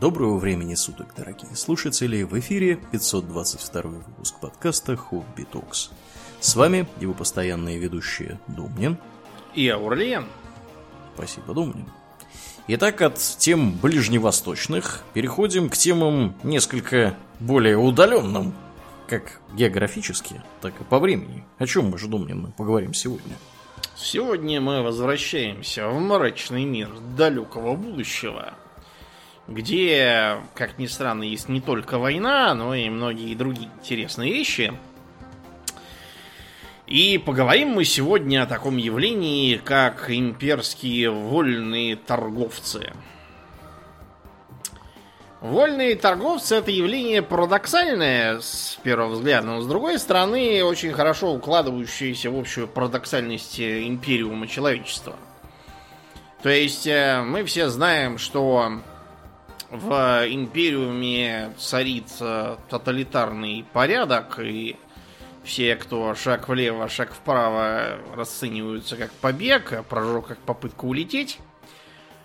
Доброго времени суток, дорогие слушатели! В эфире 522 выпуск подкаста «Хобби Токс». С вами его постоянные ведущие Думнин и Аурлиен. Спасибо, Думнин. Итак, от тем ближневосточных переходим к темам несколько более удаленным, как географически, так и по времени. О чем мы же, Думнин, мы поговорим сегодня? Сегодня мы возвращаемся в мрачный мир далекого будущего, где, как ни странно, есть не только война, но и многие другие интересные вещи. И поговорим мы сегодня о таком явлении, как имперские вольные торговцы. Вольные торговцы это явление парадоксальное с первого взгляда, но с другой стороны очень хорошо укладывающееся в общую парадоксальность империума человечества. То есть э, мы все знаем, что в империуме царит э, тоталитарный порядок, и все, кто шаг влево, шаг вправо, расцениваются как побег, а прожог как попытка улететь.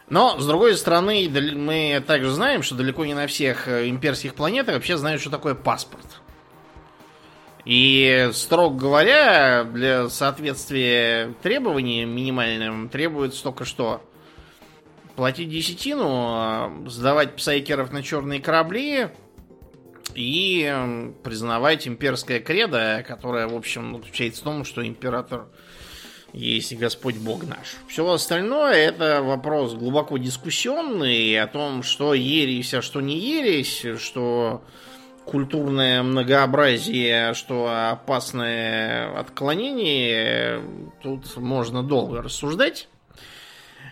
Но, с другой стороны, мы также знаем, что далеко не на всех э, имперских планетах вообще знают, что такое паспорт. И, строго говоря, для соответствия требованиям минимальным требуется только что платить десятину, а сдавать псайкеров на черные корабли и признавать имперское кредо, которое, в общем, заключается в том, что император есть Господь Бог наш. Все остальное это вопрос глубоко дискуссионный о том, что ересь, а что не ересь, что культурное многообразие, что опасное отклонение, тут можно долго рассуждать.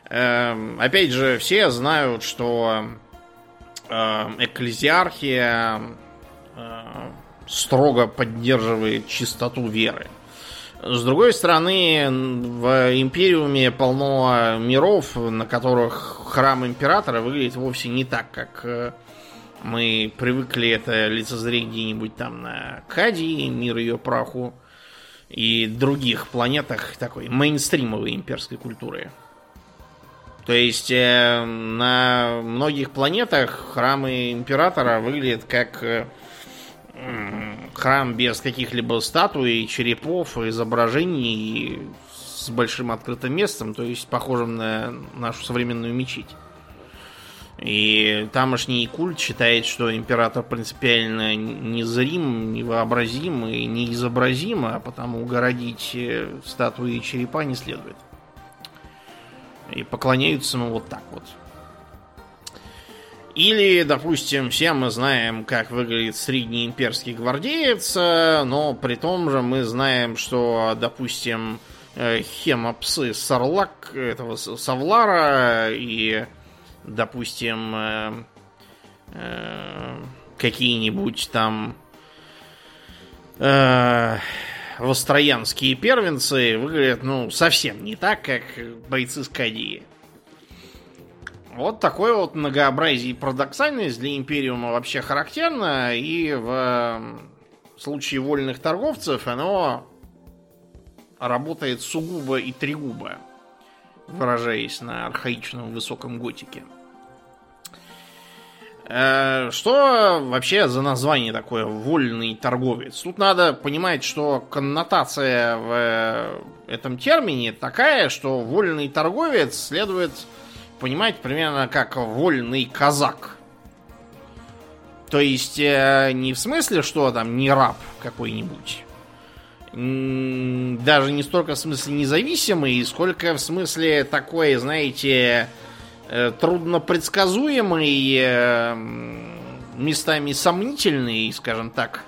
Эм, опять же, все знают, что эм, экклезиархия э, строго поддерживает чистоту веры. С другой стороны, в Империуме полно миров, на которых храм Императора выглядит вовсе не так, как э, мы привыкли это лицезреть где-нибудь там на Кадии, мир ее праху, и других планетах такой мейнстримовой имперской культуры. То есть э, на многих планетах храмы Императора выглядят как э, храм без каких-либо статуй, черепов, изображений с большим открытым местом, то есть похожим на нашу современную мечеть. И тамошний культ считает, что император принципиально незрим, невообразим и неизобразим, а потому городить э, статуи и черепа не следует. И поклоняются ему вот так вот. Или, допустим, все мы знаем, как выглядит средний имперский гвардеец, э, но при том же мы знаем, что, допустим, э, хемопсы Сарлак этого Савлара и, допустим, э, какие-нибудь там востроянские первенцы выглядят, ну, совсем не так, как бойцы Скадии. Вот такое вот многообразие и парадоксальность для Империума вообще характерно, и в случае вольных торговцев оно работает сугубо и тригубо, выражаясь на архаичном высоком готике. Э, что вообще за название такое вольный торговец? Тут надо понимать, что коннотация в этом термине такая, что вольный торговец следует понимать примерно как вольный казак. То есть э, не в смысле, что там не раб какой-нибудь. Даже не столько в смысле независимый, сколько в смысле такой, знаете, э, трудно предсказуемый, э, местами сомнительный, скажем так.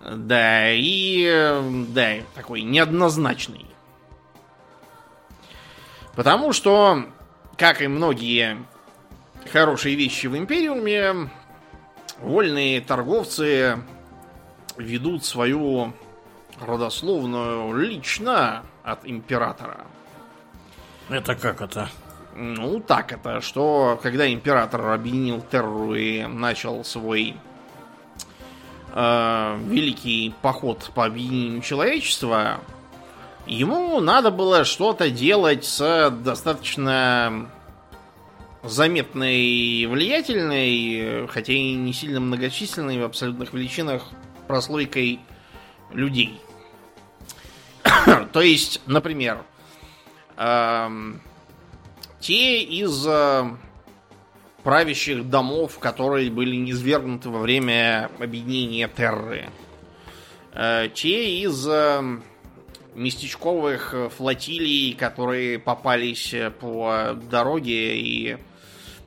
Да, и э, да, такой неоднозначный. Потому что как и многие хорошие вещи в Империуме, вольные торговцы ведут свою родословную лично от императора. Это как это? Ну, так это, что когда император объединил Терру и начал свой э, великий поход по объединению человечества, Ему надо было что-то делать с достаточно заметной и влиятельной, хотя и не сильно многочисленной в абсолютных величинах прослойкой людей. То есть, например, эм, те из э, правящих домов, которые были низвергнуты во время объединения Терры, э, те из э, местечковых флотилий, которые попались по дороге и,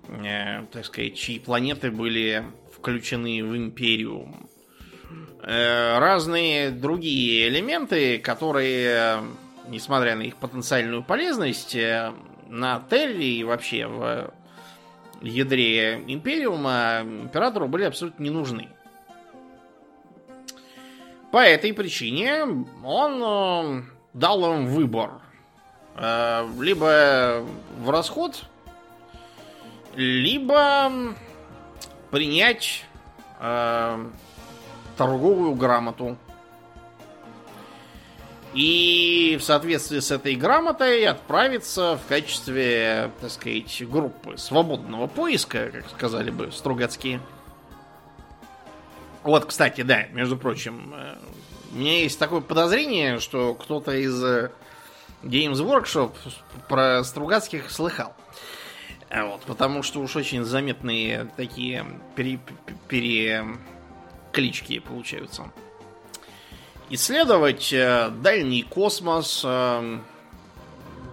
э, так сказать, чьи планеты были включены в Империум. Э, разные другие элементы, которые, несмотря на их потенциальную полезность, э, на Терри и вообще в ядре Империума императору были абсолютно не нужны. По этой причине он э, дал им выбор. Э, либо в расход, либо принять э, торговую грамоту. И в соответствии с этой грамотой отправиться в качестве, так сказать, группы свободного поиска, как сказали бы Стругацкие. Вот, кстати, да, между прочим, э, у меня есть такое подозрение, что кто-то из э, Games Workshop про Стругацких слыхал. Э, вот, потому что уж очень заметные такие пере, пере, получаются. Исследовать дальний космос,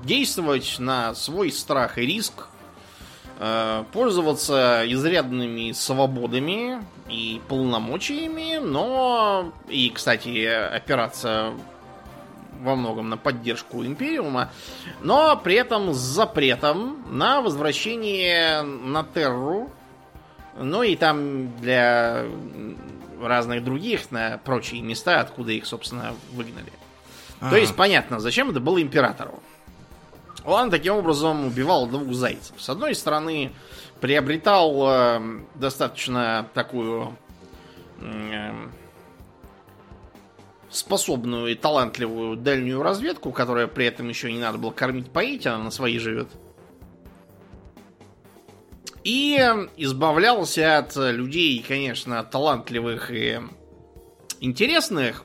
действовать на свой страх и риск, Э, пользоваться изрядными свободами и полномочиями, но и, кстати, опираться во многом на поддержку Империума, но при этом с запретом на возвращение на Терру, ну и там для разных других, на прочие места, откуда их, собственно, выгнали. Ага. То есть понятно, зачем это было императору. Он таким образом убивал двух зайцев. С одной стороны, приобретал э, достаточно такую э, способную и талантливую дальнюю разведку, которая при этом еще не надо было кормить поить, она на своей живет. И избавлялся от людей, конечно, талантливых и интересных,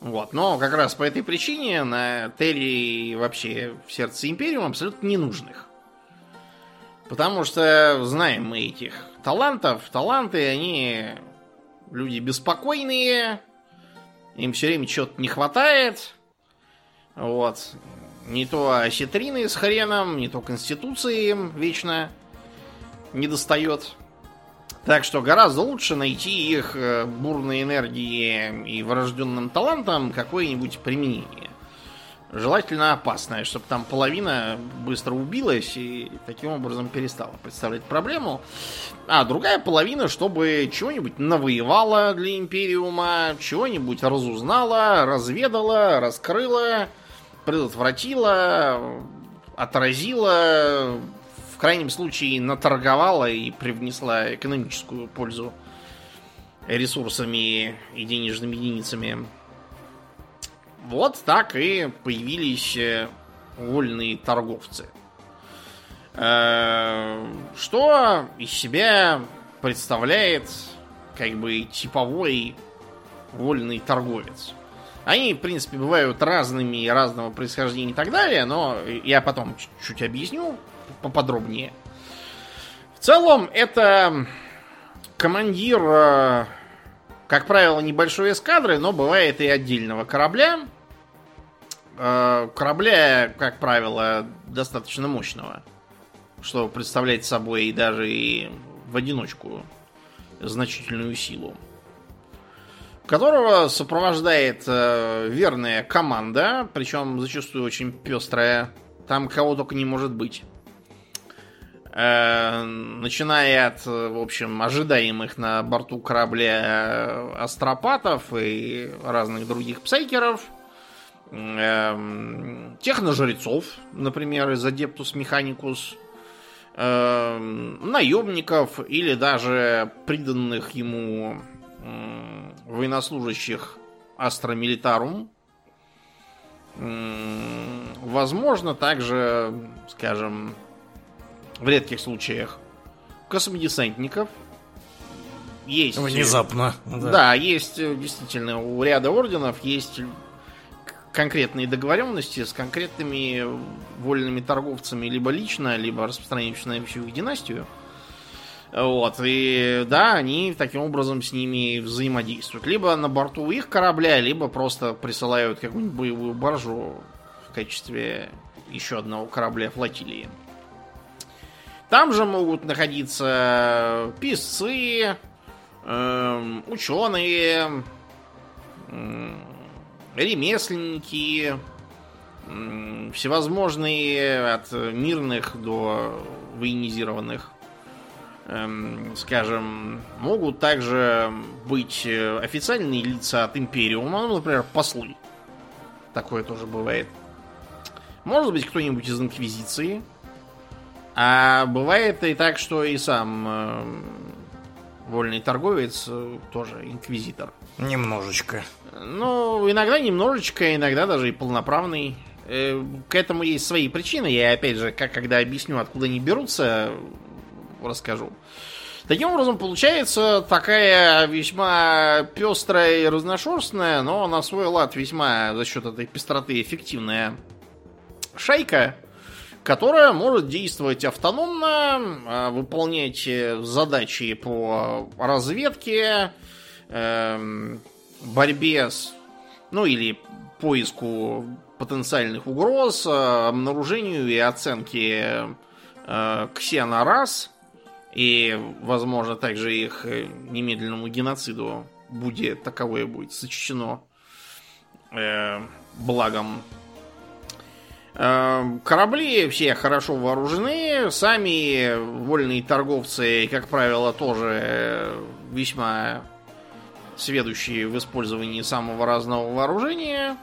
вот. Но как раз по этой причине на Терри вообще в сердце Империума абсолютно ненужных. Потому что знаем мы этих талантов. Таланты, они люди беспокойные. Им все время чего-то не хватает. Вот. Не то осетрины с хреном, не то конституции им вечно не достает. Так что гораздо лучше найти их э, бурной энергии и врожденным талантам какое-нибудь применение. Желательно опасное, чтобы там половина быстро убилась и таким образом перестала представлять проблему. А другая половина, чтобы чего-нибудь навоевала для Империума, чего-нибудь разузнала, разведала, раскрыла, предотвратила, отразила, крайнем случае наторговала и привнесла экономическую пользу ресурсами и денежными единицами. Вот так и появились э, вольные торговцы. Э, что из себя представляет как бы типовой вольный торговец? Они, в принципе, бывают разными, разного происхождения и так далее, но я потом чуть-чуть объясню, поподробнее. В целом, это командир, э, как правило, небольшой эскадры, но бывает и отдельного корабля. Э, корабля, как правило, достаточно мощного, что представляет собой даже и в одиночку значительную силу которого сопровождает э, верная команда, причем зачастую очень пестрая. Там кого только не может быть. Э, начиная от, в общем, ожидаемых на борту корабля э, астропатов и разных других псайкеров, э, техножрецов, например, из Adeptus Mechanicus, наемников или даже приданных ему военнослужащих Astra Militarum. Возможно, также, скажем, в редких случаях, космодесантников. Есть... Внезапно. Да. да, есть э, действительно у ряда орденов есть конкретные договоренности с конкретными вольными торговцами либо лично, либо распространяющими их династию. Вот, и да, они таким образом с ними взаимодействуют. Либо на борту их корабля, либо просто присылают какую-нибудь боевую баржу в качестве еще одного корабля флотилии. Там же могут находиться писцы, э, ученые, э, ремесленники, э, всевозможные от мирных до военизированных эм, скажем, могут также быть э, официальные лица от Империума, ну, например, послы. Такое тоже бывает. Может быть, кто-нибудь из Инквизиции. А бывает и так, что и сам э, вольный торговец э, тоже инквизитор. Немножечко. Ну, иногда немножечко, иногда даже и полноправный. Э, к этому есть свои причины. Я, опять же, как когда объясню, откуда они берутся, расскажу. Таким образом, получается такая весьма пестрая и разношерстная, но на свой лад весьма за счет этой пестроты эффективная шайка, которая может действовать автономно, а, выполнять задачи по разведке, эм, борьбе с, ну или поиску потенциальных угроз, обнаружению и оценке э, ксенорас, и, возможно, также их э, немедленному геноциду будет таковое будет сочтено э, благом. Э, корабли все хорошо вооружены, сами вольные торговцы, как правило, тоже э, весьма сведущие в использовании самого разного вооружения.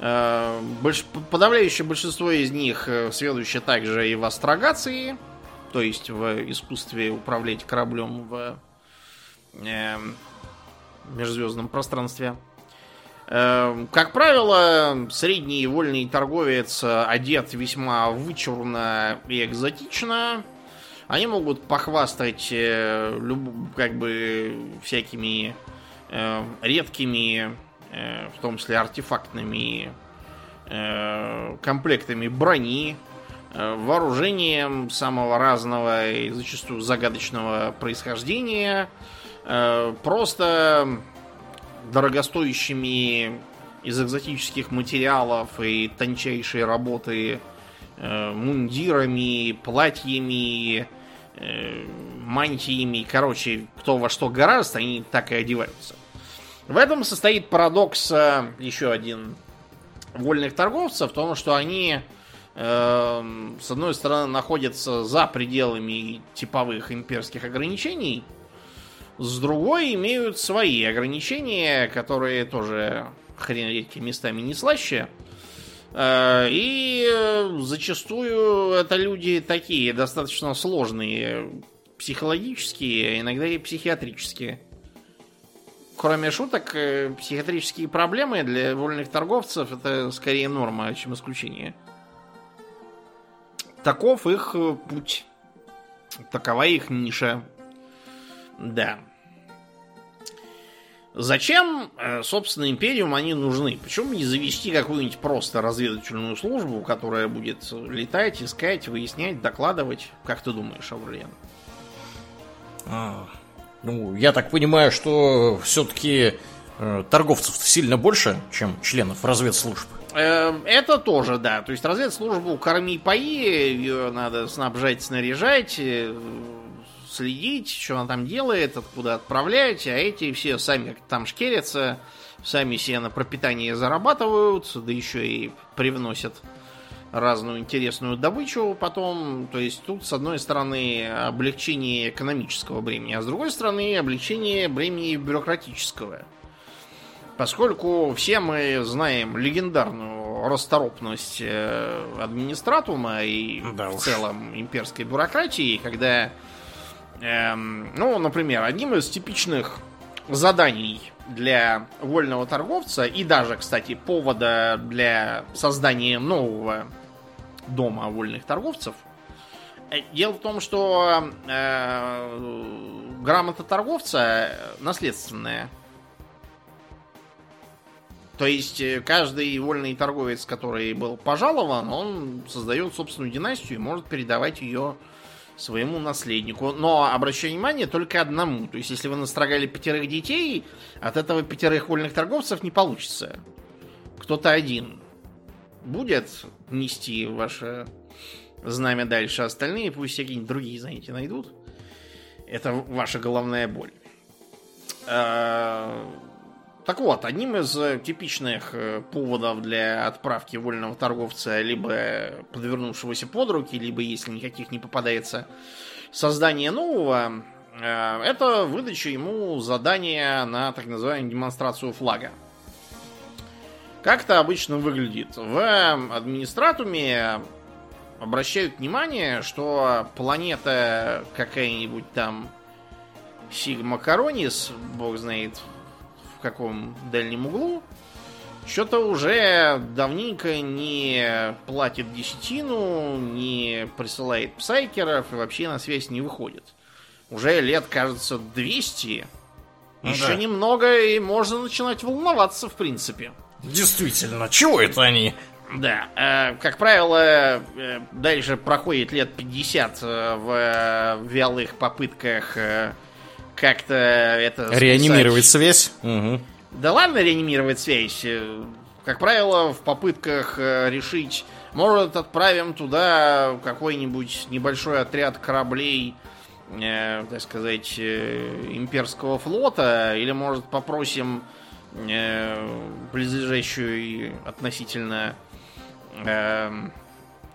Э, больш... Подавляющее большинство из них сведущие также и в астрогации то есть в искусстве управлять кораблем в э, межзвездном пространстве. Э, как правило, средний вольный торговец одет весьма вычурно и экзотично. Они могут похвастать э, люб, как бы всякими э, редкими, э, в том числе артефактными э, комплектами брони, Э, вооружением самого разного и зачастую загадочного происхождения, э, просто дорогостоящими из экзотических материалов и тончайшей работы э, мундирами, платьями, мантиями, короче, кто во что гораздо, они так и одеваются. В этом состоит парадокс еще один вольных торговцев, в том, что они Эм, с одной стороны, находится за пределами типовых имперских ограничений, с другой имеют свои ограничения, которые тоже хрен редкими местами не слаще. Э, и зачастую это люди такие, достаточно сложные, психологические, иногда и психиатрические. Кроме шуток, э, психиатрические проблемы для вольных торговцев это скорее норма, чем исключение. Таков их э, путь. Такова их ниша. Да. Зачем, э, собственно, империум они нужны? Почему не завести какую-нибудь просто разведывательную службу, которая будет летать, искать, выяснять, докладывать? Как ты думаешь, Аурлиен? А, ну, я так понимаю, что все-таки э, торговцев сильно больше, чем членов разведслужб. Эм, это тоже, да. То есть разведслужбу корми пои, ее надо снабжать, снаряжать, э, следить, что она там делает, откуда отправлять, а эти все сами там шкерятся, сами себе на пропитание зарабатывают, да еще и привносят разную интересную добычу потом. То есть тут, с одной стороны, облегчение экономического бремени, а с другой стороны, облегчение бремени бюрократического. Поскольку все мы знаем легендарную расторопность э, администратума и да в уж. целом имперской бюрократии, когда, эм, ну, например, одним из типичных заданий для вольного торговца и даже, кстати, повода для создания нового дома вольных торговцев Э, дело в том, что э, грамота торговца наследственная. То есть э, каждый вольный торговец, который был пожалован, он создает собственную династию и может передавать ее своему наследнику. Но обращаю внимание только одному. То есть, если вы настрогали пятерых детей, от этого пятерых вольных торговцев не получится. Кто-то один будет нести ваше знамя дальше. Остальные пусть всякие другие занятия найдут. Это ваша головная боль. Так вот, одним из э, типичных э, поводов для отправки вольного торговца либо подвернувшегося под руки, либо, если никаких не попадается, создание нового, э, это выдача ему задания на так называемую демонстрацию флага. Как это обычно выглядит? В администратуме обращают внимание, что планета какая-нибудь там Сигма Коронис, бог знает в каком дальнем углу, что-то уже давненько не платит десятину, не присылает псайкеров и вообще на связь не выходит. Уже лет, кажется, 200. Ну, Еще да. немного, и можно начинать волноваться, в принципе. Действительно, чего это они? Да, э, как правило, э, дальше проходит лет 50 э, в э, вялых попытках э, как-то это... Реанимировать связь? Угу. Да ладно реанимировать связь. Э, как правило, в попытках э, решить, может, отправим туда какой-нибудь небольшой отряд кораблей, э, так сказать, э, имперского флота, или, может, попросим э, близлежащую относительно э,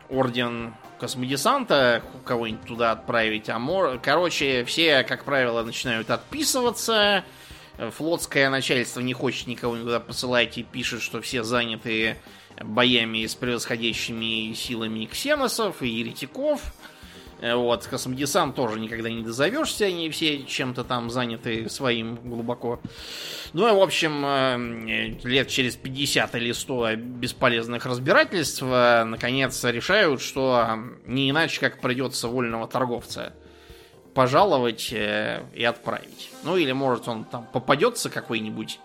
орден космодесанта кого-нибудь туда отправить. А мор... Короче, все, как правило, начинают отписываться. Флотское начальство не хочет никого никуда посылать и пишет, что все заняты боями с превосходящими силами ксеносов и еретиков. Вот, космодесант тоже никогда не дозовешься, они все чем-то там заняты своим глубоко. Ну и, в общем, э, лет через 50 или 100 бесполезных разбирательств, э, наконец решают, что не иначе, как придется вольного торговца пожаловать э, и отправить. Ну или, может, он там попадется какой-нибудь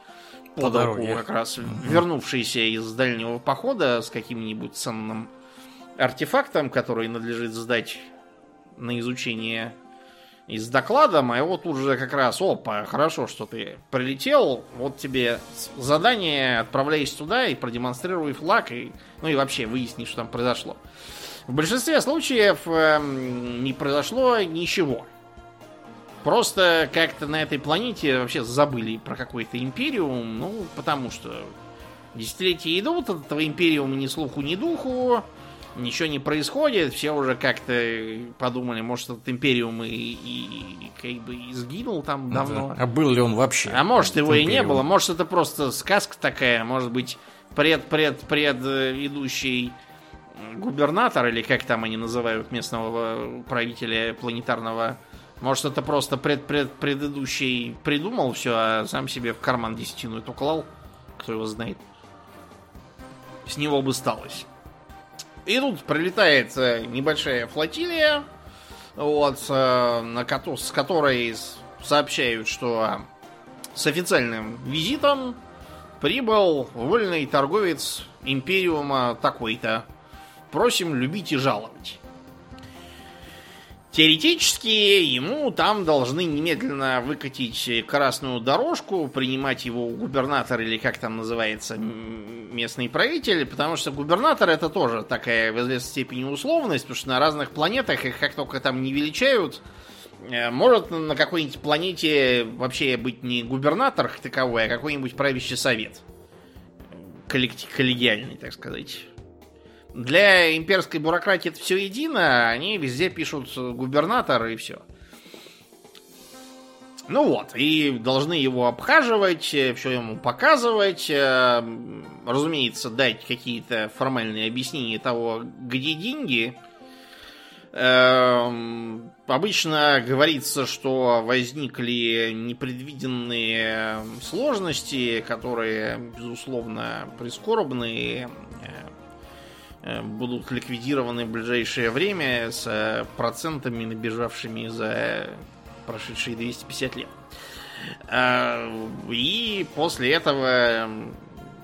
по дороге как раз вернувшийся из дальнего похода с каким-нибудь ценным артефактом, который надлежит сдать на изучение и с докладом, а тут же как раз, опа, хорошо, что ты прилетел, вот тебе задание, отправляйся туда и продемонстрируй флаг, и, ну и вообще выясни, что там произошло. В большинстве случаев э, не произошло ничего. Просто как-то на этой планете вообще забыли про какой-то империум, ну, потому что десятилетия идут, от этого империума ни слуху, ни духу, ничего не происходит, все уже как-то подумали, может, этот Империум и, и, и как бы и сгинул там давно. А был ли он вообще? А может, его империум? и не было, может, это просто сказка такая, может быть, пред-пред-пред идущий губернатор, или как там они называют местного правителя планетарного, может, это просто пред-пред-предыдущий придумал все, а сам себе в карман десятину эту клал, кто его знает. С него бы сталось. И тут прилетает небольшая флотилия, вот, э, на ко с которой сообщают, что с официальным визитом прибыл вольный торговец Империума такой-то. Просим любить и жаловать. Теоретически ему там должны немедленно выкатить красную дорожку, принимать его губернатор или как там называется местный правитель, потому что губернатор это тоже такая в известной степени условность, потому что на разных планетах их как только там не величают, э, может на какой-нибудь планете вообще быть не губернатор таковой, а какой-нибудь правящий совет. Коллегиальный, так сказать. Для имперской бюрократии это все едино, они везде пишут губернатор и все. Ну вот, и должны его обхаживать, все ему показывать, э, разумеется, дать какие-то формальные объяснения того, где деньги. Эм, обычно говорится, что возникли непредвиденные сложности, которые, безусловно, прискорбные, э, будут ликвидированы в ближайшее время с э, процентами, набежавшими за прошедшие 250 лет. А, и после этого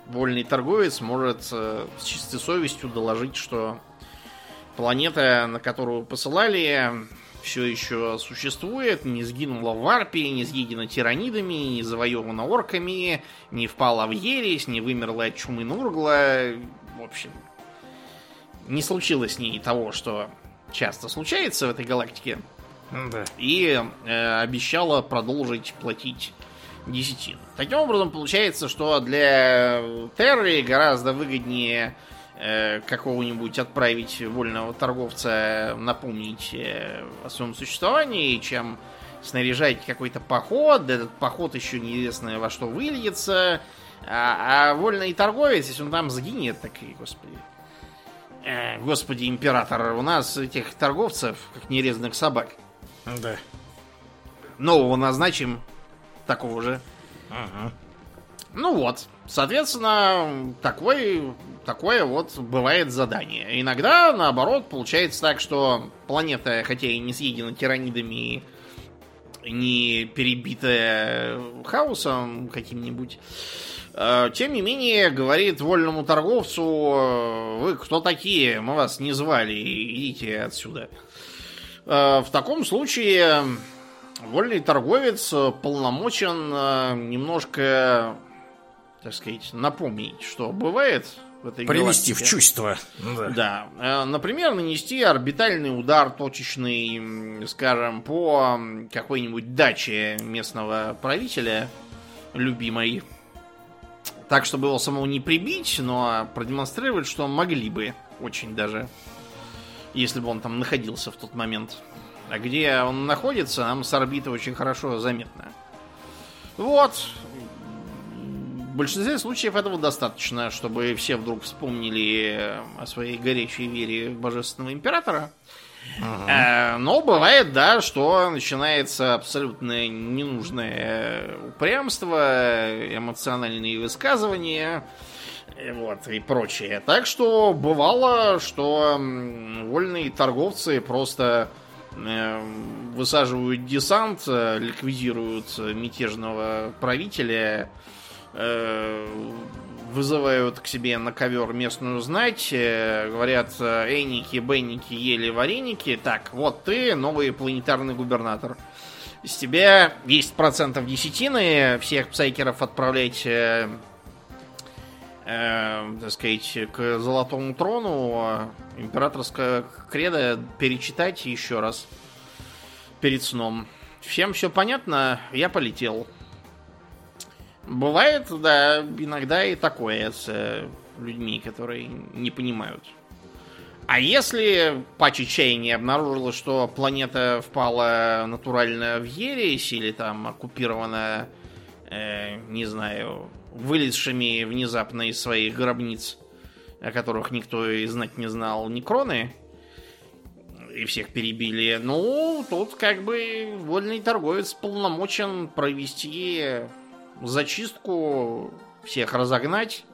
вольный торговец может с чистой совестью доложить, что планета, на которую посылали, все еще существует, не сгинула в варпе, не съедена тиранидами, не завоевана орками, не впала в ересь, не вымерла от чумы Нургла. В общем, не случилось с ней того, что часто случается в этой галактике. Да. И э, обещала продолжить платить десятину. Таким образом, получается, что для Терры гораздо выгоднее Э, какого-нибудь отправить вольного торговца напомнить э, о своем существовании, чем снаряжать какой-то поход, этот поход еще неизвестно во что выльется, а, а вольный торговец, если он там сгинет, так и, господи, э, господи, император, у нас этих торговцев, как нерезанных собак. Да. Нового назначим, такого же. Ага. Ну вот, соответственно, такой, такое вот бывает задание. Иногда, наоборот, получается так, что планета, хотя и не съедена тиранидами, не перебитая хаосом каким-нибудь, тем не менее, говорит вольному торговцу, вы кто такие? Мы вас не звали, идите отсюда. Э, в таком случае вольный торговец полномочен э, немножко так сказать, напомнить, что бывает в этой Привести галактике. в чувство. Да. Да. Э, Например, нанести орбитальный удар точечный, скажем, по какой-нибудь даче местного правителя, любимой. Так, чтобы его самого не прибить, но продемонстрировать, что могли бы очень даже, если бы он там находился в тот момент. А где он находится, нам с орбиты очень хорошо заметно. Вот, в большинстве случаев этого достаточно, чтобы все вдруг вспомнили о своей горячей вере в божественного императора. Э, Но бывает, да, что начинается абсолютно ненужное упрямство, эмоциональные высказывания, вот, и прочее. Так что бывало, что вольные торговцы просто э, высаживают десант, э, ликвидируют мятежного правителя, э, вызывают к себе на ковер местную знать, э, говорят, э, эйники, бенники ели вареники, так, вот ты новый планетарный губернатор. С тебя 10% десятины, всех псайкеров отправлять, э, э, так сказать, к золотому трону, а императорское кредо перечитать еще раз перед сном. Всем все понятно, я полетел. Бывает, да, иногда и такое с э, людьми, которые не понимают. А если по чаяния обнаружилось, что планета впала натурально в ересь или там оккупирована, э, не знаю, вылезшими внезапно из своих гробниц, о которых никто и знать не знал, некроны, и всех перебили, ну, тут как бы вольный торговец полномочен провести зачистку, всех разогнать,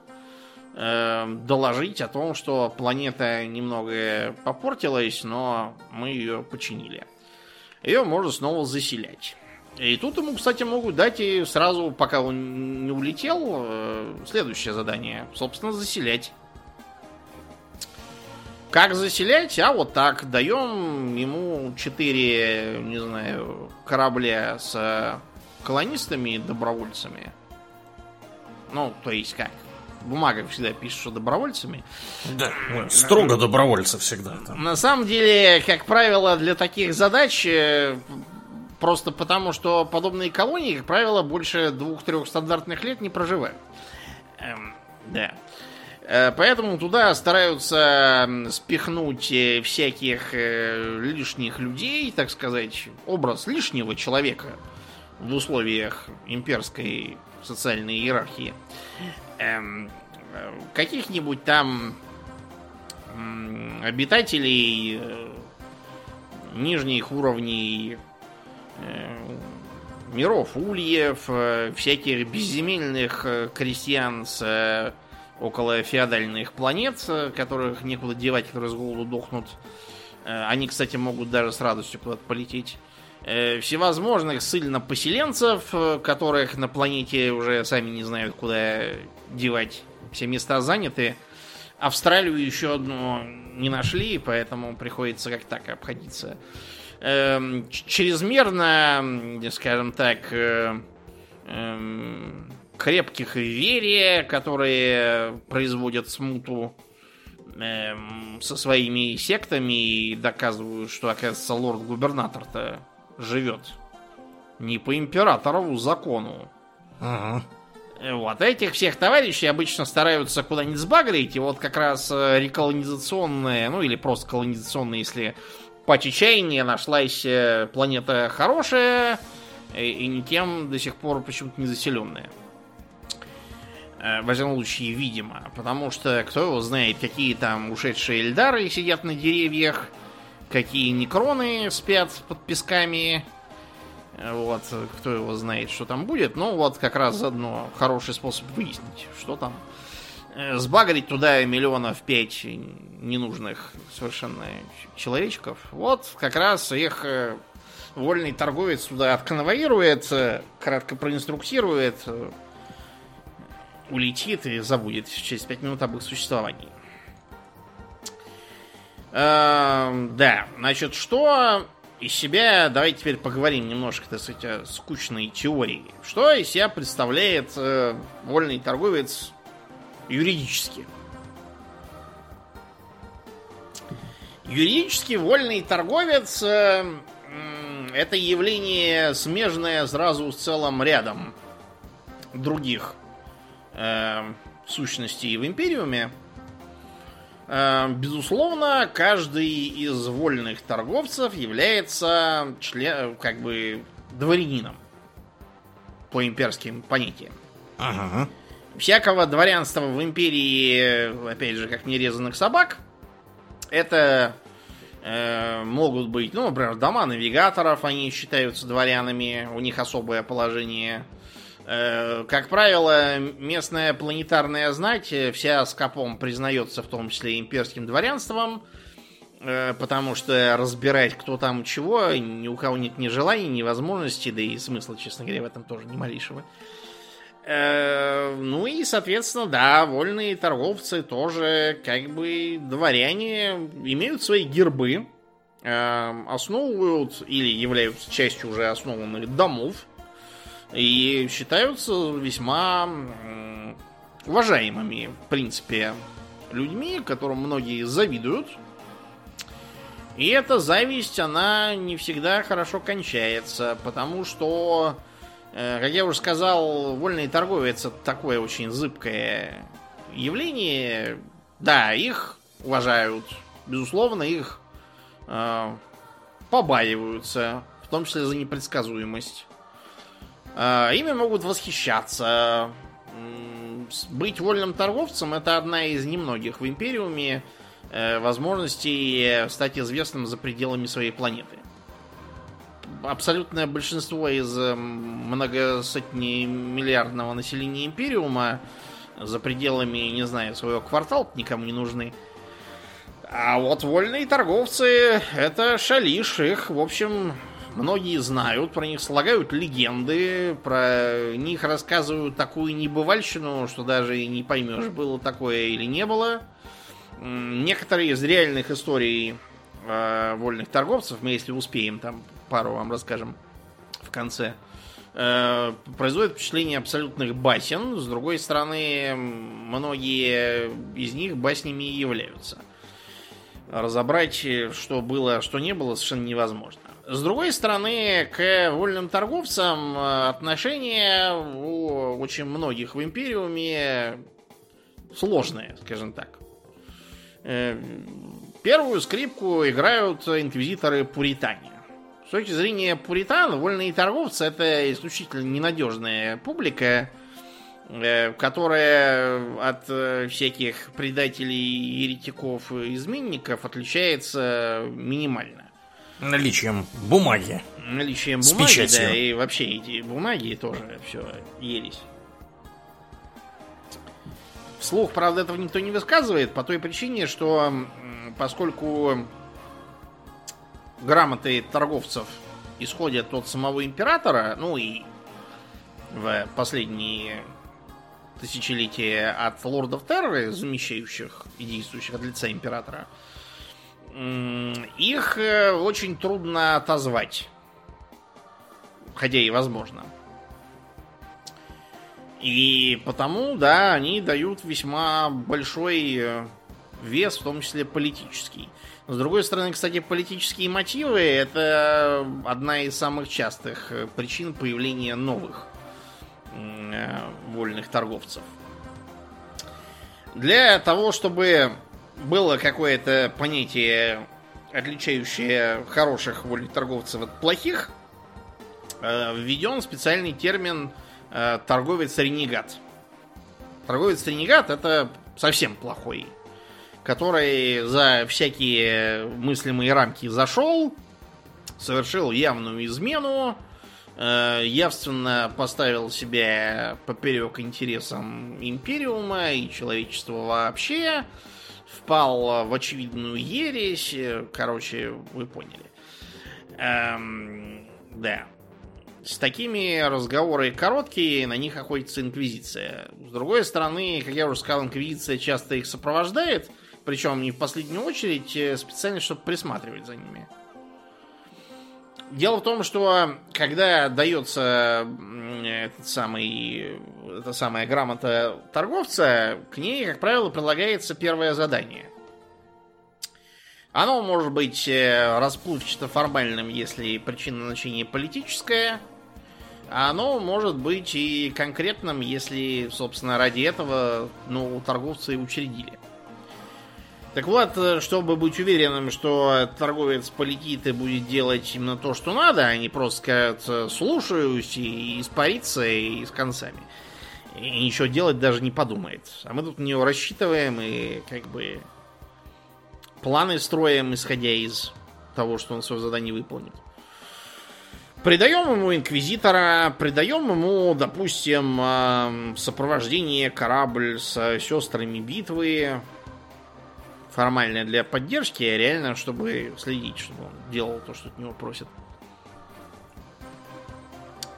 э, доложить о том, что планета немного попортилась, но мы ее починили. Ее можно снова заселять. И тут ему, кстати, могут дать и сразу, пока он не улетел, э, следующее задание. Собственно, заселять. Как заселять? А вот так. Даем ему 4, не знаю, корабля с колонистами и добровольцами. Ну, то есть как? Бумага всегда пишет, что добровольцами. Да. Строго добровольцы всегда. Там. На самом деле, как правило, для таких задач э, просто потому, что подобные колонии, как правило, больше двух-трех стандартных лет не проживают. Эм, да. Э, Поэтому туда стараются спихнуть э, всяких лишних людей, так сказать, образ лишнего человека в условиях имперской социальной иерархии. Эм, каких-нибудь там м, обитателей э, нижних уровней э, миров ульев, э, всяких безземельных э, крестьян с э, около феодальных планет, э, которых некуда девать, которые с голоду дохнут. Они, кстати, могут даже с радостью куда-то полететь. Э, всевозможных ссыльно-поселенцев, которых на планете уже сами не знают, куда девать. Все места заняты. Австралию еще одну не нашли, поэтому приходится как так обходиться. Эм, чрезмерно, скажем так, эм, крепких вере, которые производят смуту эм, со своими сектами и доказывают, что, оказывается, лорд-губернатор-то живет не по императорову закону. Ага. Вот этих всех товарищей обычно стараются куда-нибудь сбагрить, и вот как раз э, реколонизационные, ну или просто колонизационные, если по чечаянию нашлась э, планета хорошая, и, и никем до сих пор почему-то не заселенная. Э, в этом случае, видимо. Потому что кто его знает, какие там ушедшие эльдары сидят на деревьях, какие некроны спят под песками. Э, вот, кто его знает, что там будет. Ну, вот как раз заодно хороший способ выяснить, что там. Э, сбагрить туда миллионов пять ненужных совершенно человечков. Вот как раз их вольный торговец туда отконвоирует, кратко проинструктирует, улетит и забудет через 5 минут об их существовании. Эм, да, значит, что из себя, давайте теперь поговорим немножко, так сказать, о скучной теории. Что из себя представляет э, вольный торговец юридически? Юридически вольный торговец э, это явление смежное сразу с целым рядом других э, сущностей в Империуме, безусловно, каждый из вольных торговцев является член, как бы дворянином по имперским понятиям. Ага. Всякого дворянства в империи, опять же, как нерезанных собак, это э, могут быть, ну, например, дома навигаторов, они считаются дворянами, у них особое положение. Э, как правило, местная планетарная знать э, вся скопом признается в том числе имперским дворянством, э, потому что разбирать кто там чего, ни у кого нет ни желания, ни возможности, да и смысла, честно говоря, в этом тоже ни малейшего. Ну и, соответственно, да, вольные торговцы тоже, как бы, дворяне, имеют свои гербы, основывают или являются частью уже основанных домов, и считаются весьма уважаемыми, в принципе, людьми, которым многие завидуют. И эта зависть, она не всегда хорошо кончается, потому что, э, как я уже сказал, вольный торговец это такое очень зыбкое явление. Да, их уважают, безусловно, их э, побаиваются, в том числе за непредсказуемость. А, ими могут восхищаться. Быть вольным торговцем это одна из немногих в Империуме э, возможностей стать известным за пределами своей планеты. Абсолютное большинство из многосотни миллиардного населения Империума за пределами, не знаю, своего квартала никому не нужны. А вот вольные торговцы это шалиш, их, в общем, Многие знают, про них слагают легенды, про них рассказывают такую небывальщину, что даже и не поймешь, было такое или не было. Некоторые из реальных историй э, вольных торговцев, мы если успеем, там пару вам расскажем в конце, э, производят впечатление абсолютных басен. С другой стороны, многие из них баснями и являются. Разобрать, что было, а что не было, совершенно невозможно. С другой стороны, к вольным торговцам э, отношение у очень многих в Империуме сложное, скажем так. Э, первую скрипку играют инквизиторы-пуритане. С точки зрения пуритан, вольные торговцы это исключительно ненадежная публика, э, которая от всяких предателей, еретиков и изменников отличается минимально. Наличием бумаги. Наличием бумаги, С печатью. да, и вообще эти бумаги тоже все ересь. Вслух, правда, этого никто не высказывает, по той причине, что поскольку грамоты торговцев исходят от самого императора, ну и в последние тысячелетия от лордов Терры, замещающих и действующих от лица императора, их э, очень трудно отозвать. Хотя и возможно. И потому, да, они дают весьма большой э, вес, в том числе политический. С другой стороны, кстати, политические мотивы это одна из самых частых э, причин появления новых вольных торговцев. Для того, чтобы было какое-то понятие, отличающее хороших вольных торговцев от плохих, введен специальный термин Э, торговец-ренегат. Торговец-ренегат это совсем плохой, который за всякие мыслимые рамки зашел, совершил явную измену, э, явственно поставил себя поперек интересам Империума и человечества вообще, впал в очевидную ересь, короче, вы поняли. Эм, да. С такими разговоры короткие, на них охотится Инквизиция. С другой стороны, как я уже сказал, Инквизиция часто их сопровождает, причем не в последнюю очередь, э, специально, чтобы присматривать за ними. Дело в том, что когда дается этот самый, эта самая грамота торговца, к ней, как правило, прилагается первое задание. Оно может быть э, расплывчато формальным, если причина назначения политическая, а оно может быть и конкретным, если, собственно, ради этого ну, торговцы и учредили. Так вот, э, чтобы быть уверенным, что торговец полетит и будет делать именно то, что надо, а не просто скажет «слушаюсь» и испариться и с концами. И ничего делать даже не подумает. А мы тут на него рассчитываем и как бы планы строим, исходя из того, что он свое задание выполнит. Придаем ему инквизитора, придаем ему, допустим, сопровождение корабль с сестрами битвы. Формально для поддержки, а реально, чтобы следить, чтобы он делал то, что от него просят.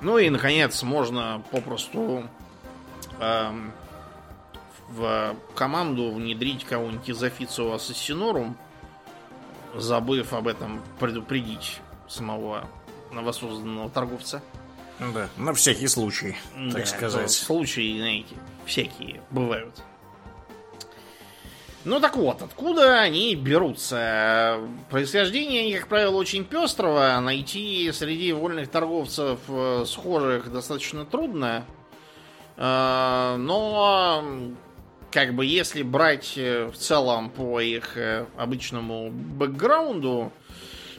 Ну и, наконец, можно попросту эм, в команду внедрить кого-нибудь из официо Ассасинорум, забыв об этом предупредить самого новосозданного торговца. Да, на всякий случай, так да, сказать. Случаи, знаете, всякие бывают. Ну так вот, откуда они берутся? Происхождение они, как правило, очень пестрого. Найти среди вольных торговцев э, схожих достаточно трудно. Э, но как бы если брать э, в целом по их обычному бэкграунду,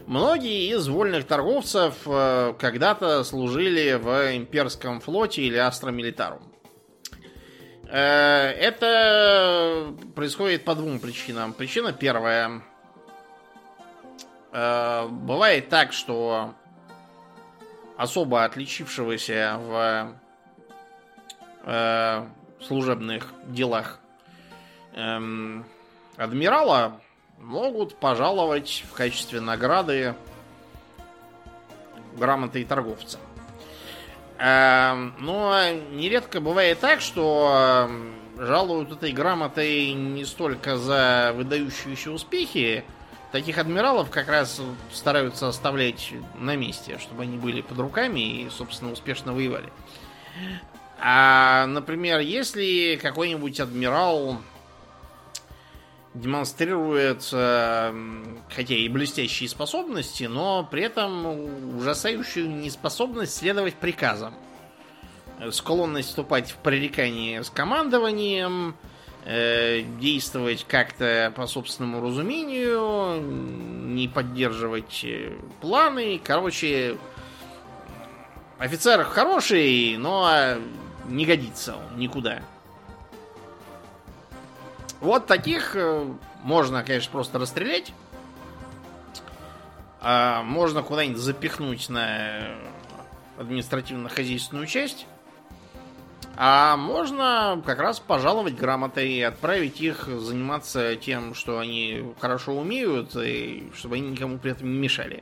многие из вольных торговцев когда-то служили в имперском флоте или Astra Militarum. Это происходит по двум причинам. Причина первая. Бывает так, что особо отличившегося в служебных делах эм, адмирала могут пожаловать в качестве награды грамотой торговца. Эм, но нередко бывает так, что эм, жалуют этой грамотой не столько за выдающиеся успехи, таких адмиралов как раз стараются оставлять на месте, чтобы они были под руками и, собственно, успешно воевали. А, например, если какой-нибудь адмирал демонстрирует, хотя и блестящие способности, но при этом ужасающую неспособность следовать приказам. Склонность вступать в пререкание с командованием, э, действовать как-то по собственному разумению, не поддерживать э, планы. Короче, офицер хороший, но не годится он никуда. Вот таких э, можно, конечно, просто расстрелять. А можно куда-нибудь запихнуть на административно-хозяйственную часть. А можно как раз пожаловать грамотой и отправить их заниматься тем, что они хорошо умеют, и чтобы они никому при этом не мешали.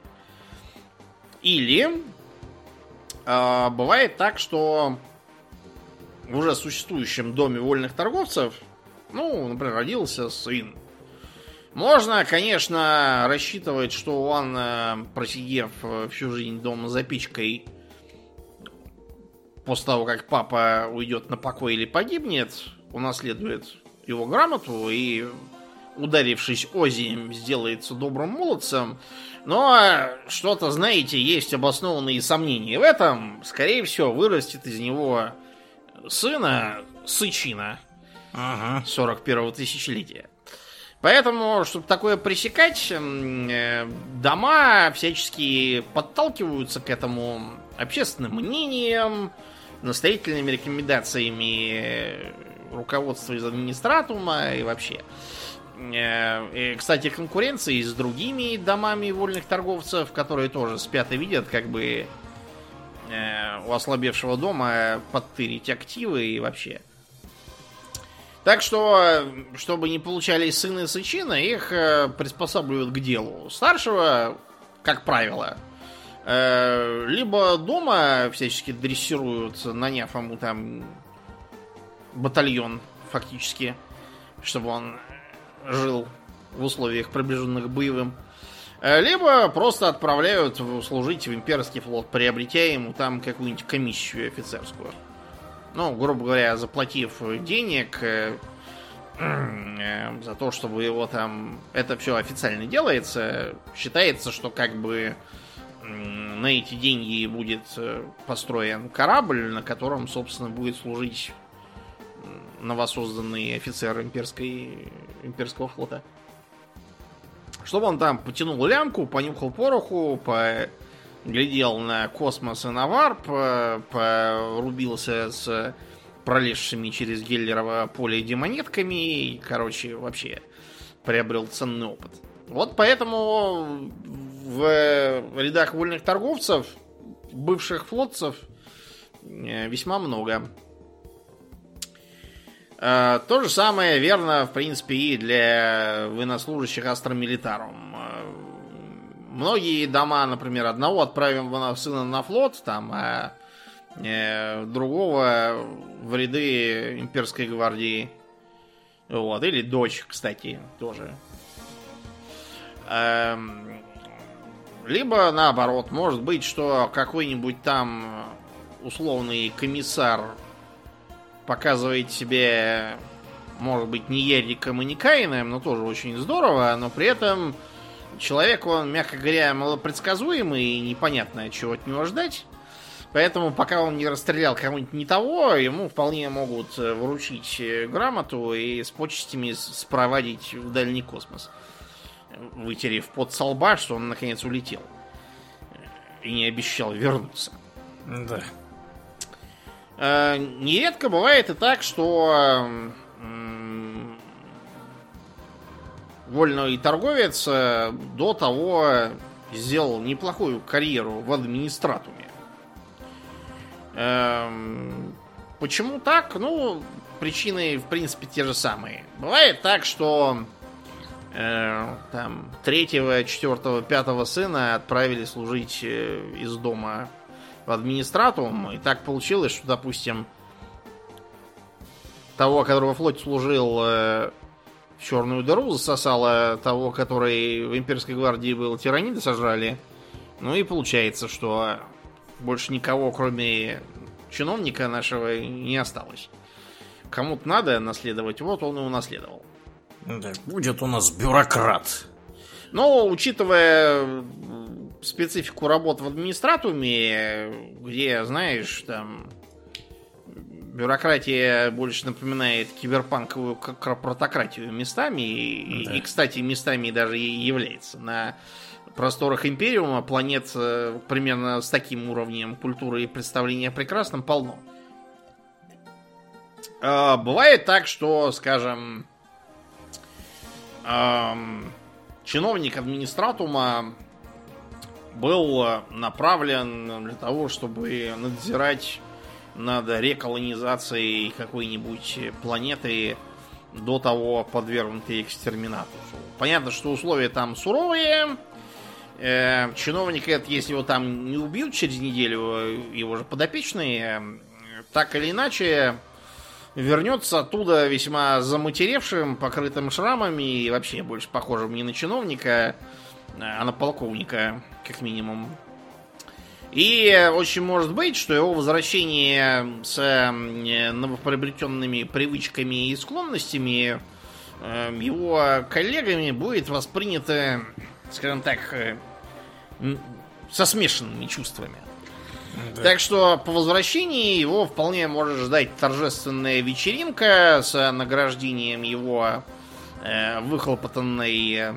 Или э, бывает так, что в уже существующем доме вольных торговцев, ну, например, родился сын. Можно, конечно, рассчитывать, что он, э, просидев всю жизнь дома за печкой, после того, как папа уйдет на покой или погибнет, унаследует его грамоту и, ударившись озимь, сделается добрым молодцем. Но что-то, знаете, есть обоснованные сомнения в этом. Скорее всего, вырастет из него сына Сычина ага. 41-го тысячелетия. Поэтому, чтобы такое пресекать, э, дома всячески подталкиваются к этому общественным мнением, настоятельными рекомендациями э, руководства из администратума и вообще. Э, и, кстати, конкуренции с другими домами вольных торговцев, которые тоже спят и видят, как бы у ослабевшего дома подтырить активы и вообще. Так что, чтобы не получали сыны сычина, их приспосабливают к делу. Старшего, как правило, Э, либо дома всячески дрессируют, наняв ему там батальон фактически, чтобы он жил в условиях приближенных к боевым. Э, либо просто отправляют служить в имперский флот, приобретя ему там какую-нибудь комиссию офицерскую. Ну, грубо говоря, заплатив денег э, за то, чтобы его там... Это все официально делается. Считается, что как бы на эти деньги будет э, построен корабль, на котором, собственно, будет служить новосозданный офицер имперской, имперского флота. Чтобы он там потянул лямку, понюхал пороху, поглядел на космос и на варп, порубился с пролезшими через Геллерово поле демонетками и, короче, вообще приобрел ценный опыт. Вот поэтому в рядах вольных торговцев, бывших флотцев, э, весьма много. Э, то же самое верно, в принципе, и для военнослужащих Astra Militarum. Э, многие дома, например, одного отправим сына на флот, там, а другого в ряды имперской гвардии. Вот. Или дочь, кстати, тоже. Эм, либо наоборот, может быть, что какой-нибудь там условный комиссар показывает себе, может быть, не Яриком и не Каином, но тоже очень здорово, но при этом человек, он, мягко говоря, малопредсказуемый и непонятно, чего от него ждать. Поэтому, пока он не расстрелял кого-нибудь не того, ему вполне могут вручить грамоту и с почестями спроводить в дальний космос вытерев под солба, что он наконец улетел. И не обещал вернуться. Да. Э, нередко бывает и так, что вольный торговец э, до того сделал неплохую карьеру в администратуме. Эм, почему так? Ну, причины, в принципе, те же самые. Бывает так, что э, там третьего, четвертого, пятого сына отправили служить э, из дома в администратум. И так получилось, что, допустим, того, которого флоте служил э, в черную дыру, засосало того, который в имперской гвардии был, тираниды сожрали. Ну и получается, что больше никого, кроме чиновника нашего, не осталось. Кому-то надо наследовать, вот он и унаследовал. Да, будет у нас бюрократ. Но, учитывая специфику работы в администратуме, где, знаешь, там бюрократия больше напоминает киберпанковую корпоратократию местами, да. и, и, кстати, местами даже и является. На просторах Империума планет э, примерно с таким уровнем культуры и представления о прекрасном полно. А, бывает так, что, скажем, чиновник администратума был направлен для того, чтобы надзирать над реколонизацией какой-нибудь планеты до того подвергнутой экстерминату. Понятно, что условия там суровые. Э, чиновник этот, если его там не убьют через неделю, его же подопечные, так или иначе, вернется оттуда весьма заматеревшим, покрытым шрамами и вообще больше похожим не на чиновника, а на полковника, как минимум. И очень может быть, что его возвращение с новоприобретенными привычками и склонностями э, его коллегами будет воспринято, скажем так, э, со смешанными чувствами. Да. Так что по возвращении его вполне может ждать торжественная вечеринка с награждением его э, выхлопотанной э,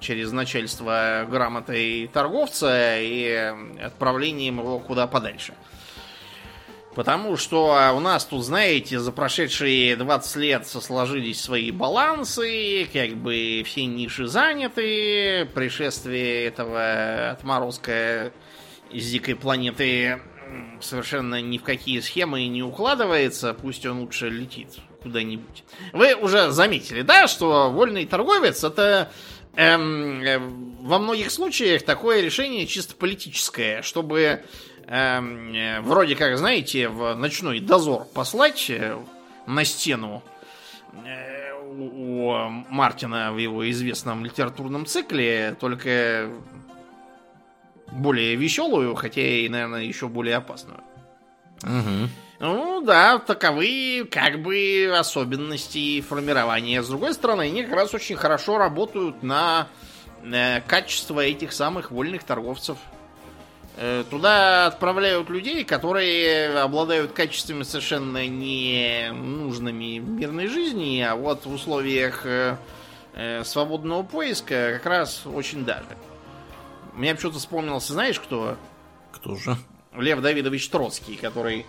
через начальство грамотой торговца и отправлением его куда подальше. Потому что у нас тут, знаете, за прошедшие 20 лет сложились свои балансы, как бы все ниши заняты, пришествие этого отморозка из дикой планеты совершенно ни в какие схемы не укладывается, пусть он лучше летит куда-нибудь. Вы уже заметили, да, что вольный торговец это эм, э, во многих случаях такое решение чисто политическое, чтобы эм, э, вроде как, знаете, в ночной дозор послать э, на стену у Мартина в его известном литературном цикле, только более веселую, хотя и, наверное, еще более опасную. Угу. Ну да, таковы как бы особенности формирования. С другой стороны, они как раз очень хорошо работают на э, качество этих самых вольных торговцев. Э, туда отправляют людей, которые обладают качествами совершенно не нужными в мирной жизни, а вот в условиях э, э свободного поиска как раз очень даже. Мне почему-то вспомнился, знаешь, кто? Кто же? Лев Давидович Троцкий, который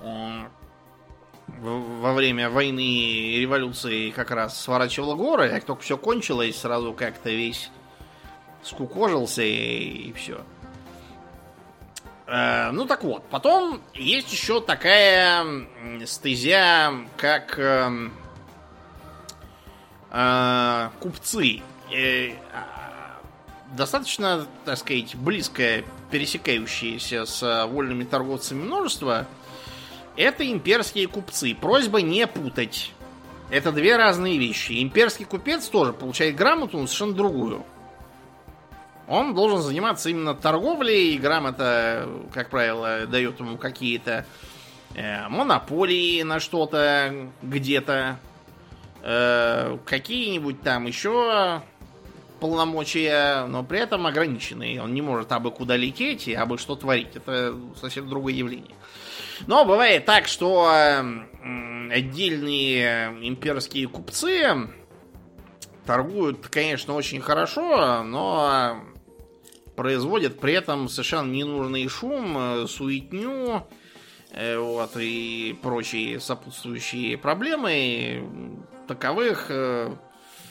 во время войны и революции как раз сворачивал горы, как только все кончилось, сразу как-то весь скукожился и, и все. Э, ну так вот, потом есть еще такая стезя, как э, э, купцы. Э, достаточно, так сказать, близко пересекающиеся с вольными торговцами множество, это имперские купцы. Просьба не путать. Это две разные вещи. Имперский купец тоже получает грамоту, но совершенно другую. Он должен заниматься именно торговлей, и грамота, как правило, дает ему какие-то э, монополии на что-то где-то, э, какие-нибудь там еще полномочия, но при этом ограниченные. Он не может абы куда лететь и абы что творить. Это совсем другое явление. Но бывает так, что отдельные имперские купцы торгуют, конечно, очень хорошо, но производят при этом совершенно ненужный шум, суетню, э, вот, и прочие сопутствующие проблемы. Таковых э,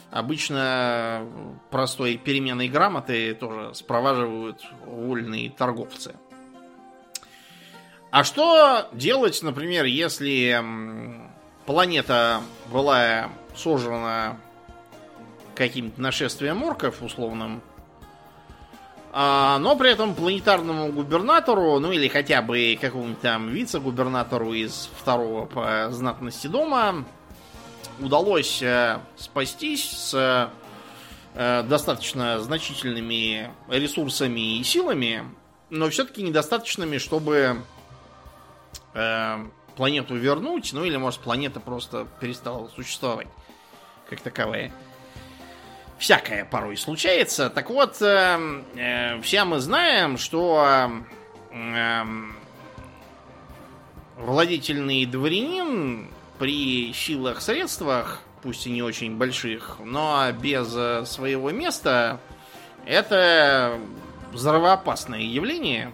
Обычно простой переменной грамоты тоже спроваживают вольные торговцы. А что делать, например, если планета была сожрана каким-то нашествием орков условным, а, но при этом планетарному губернатору, ну или хотя бы какому-нибудь там вице-губернатору из второго по знатности дома удалось э, спастись с э, достаточно значительными ресурсами и силами, но все-таки недостаточными, чтобы э, планету вернуть, ну или, может, планета просто перестала существовать как таковая. Всякое порой случается. Так вот, э, э, все мы знаем, что э, владетельный дворянин при силах, средствах, пусть и не очень больших, но без э, своего места, это взрывоопасное явление.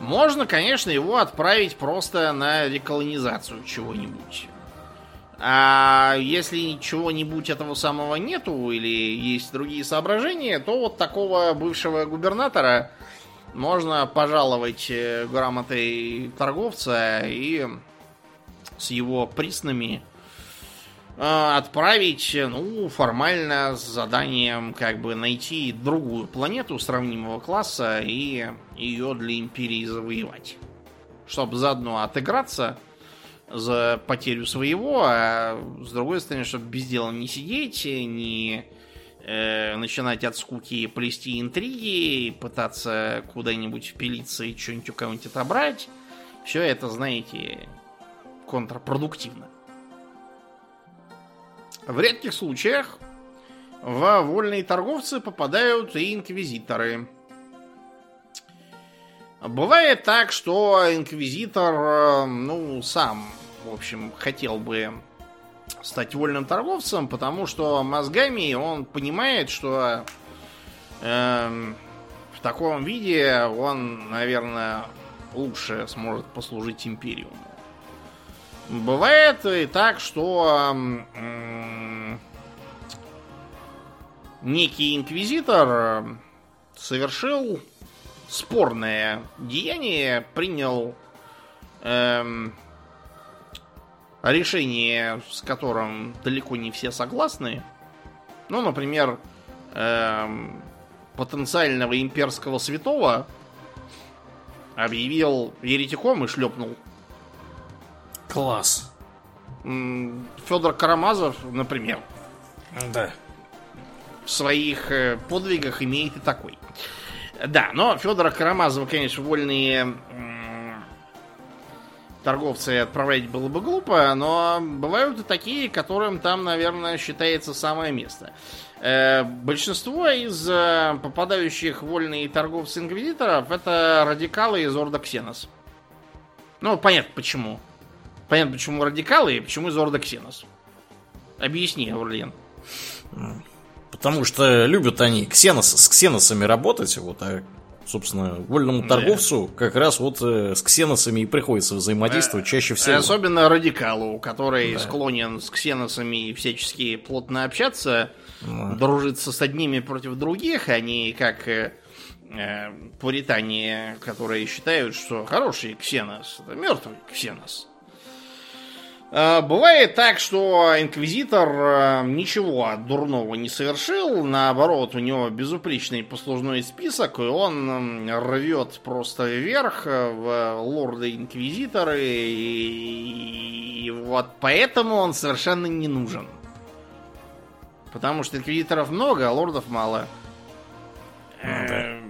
Можно, конечно, его отправить просто на реколонизацию чего-нибудь. А если чего-нибудь этого самого нету или есть другие соображения, то вот такого бывшего губернатора можно пожаловать э, грамотой торговца и с его приснами э, отправить, ну, формально с заданием как бы найти другую планету сравнимого класса и ее для империи завоевать. Чтобы заодно отыграться за потерю своего, а с другой стороны, чтобы без дела не сидеть, не э, начинать от скуки плести интриги, пытаться куда-нибудь впилиться и что-нибудь у кого-нибудь отобрать. Все это, знаете, контрпродуктивно. В редких случаях в вольные торговцы попадают и инквизиторы. Бывает так, что инквизитор, э, ну, сам, в общем, хотел бы стать вольным торговцем, потому что мозгами он понимает, что э, в таком виде он, наверное, лучше сможет послужить империуму. Бывает и так, что э, некий инквизитор совершил спорное деяние, принял эм, решение, с которым далеко не все согласны. Ну, например, эм, потенциального имперского святого объявил еретиком и шлепнул. Класс. Федор Карамазов, например. Да. В своих э, подвигах имеет и такой. Да, но Федора Карамазова, конечно, вольные торговцы отправлять было бы глупо, но бывают и такие, которым там, наверное, считается самое место. Э, большинство из э, попадающих вольные торговцы инквизиторов это радикалы из Орда Ксенос. Ну, понятно почему. Понятно, почему радикалы и почему из Орда Ксенос. Объясни, Аурлиен. Потому что любят они ксенос, с ксеносами работать, вот, а собственно, вольному торговцу да. как раз вот э, с ксеносами и приходится взаимодействовать а, чаще всего. Особенно радикалу, который да. склонен с ксеносами всячески плотно общаться, да. дружиться с одними против других, а не как э, э, пуритане, которые считают, что хороший ксенос, это мертвый ксенос. Э, бывает так, что инквизитор э, ничего дурного не совершил, наоборот, у него безупречный послужной список, и он рвет просто вверх э, в лорды-инквизиторы, и, и вот поэтому он совершенно не нужен. Потому что инквизиторов много, а лордов мало. Ну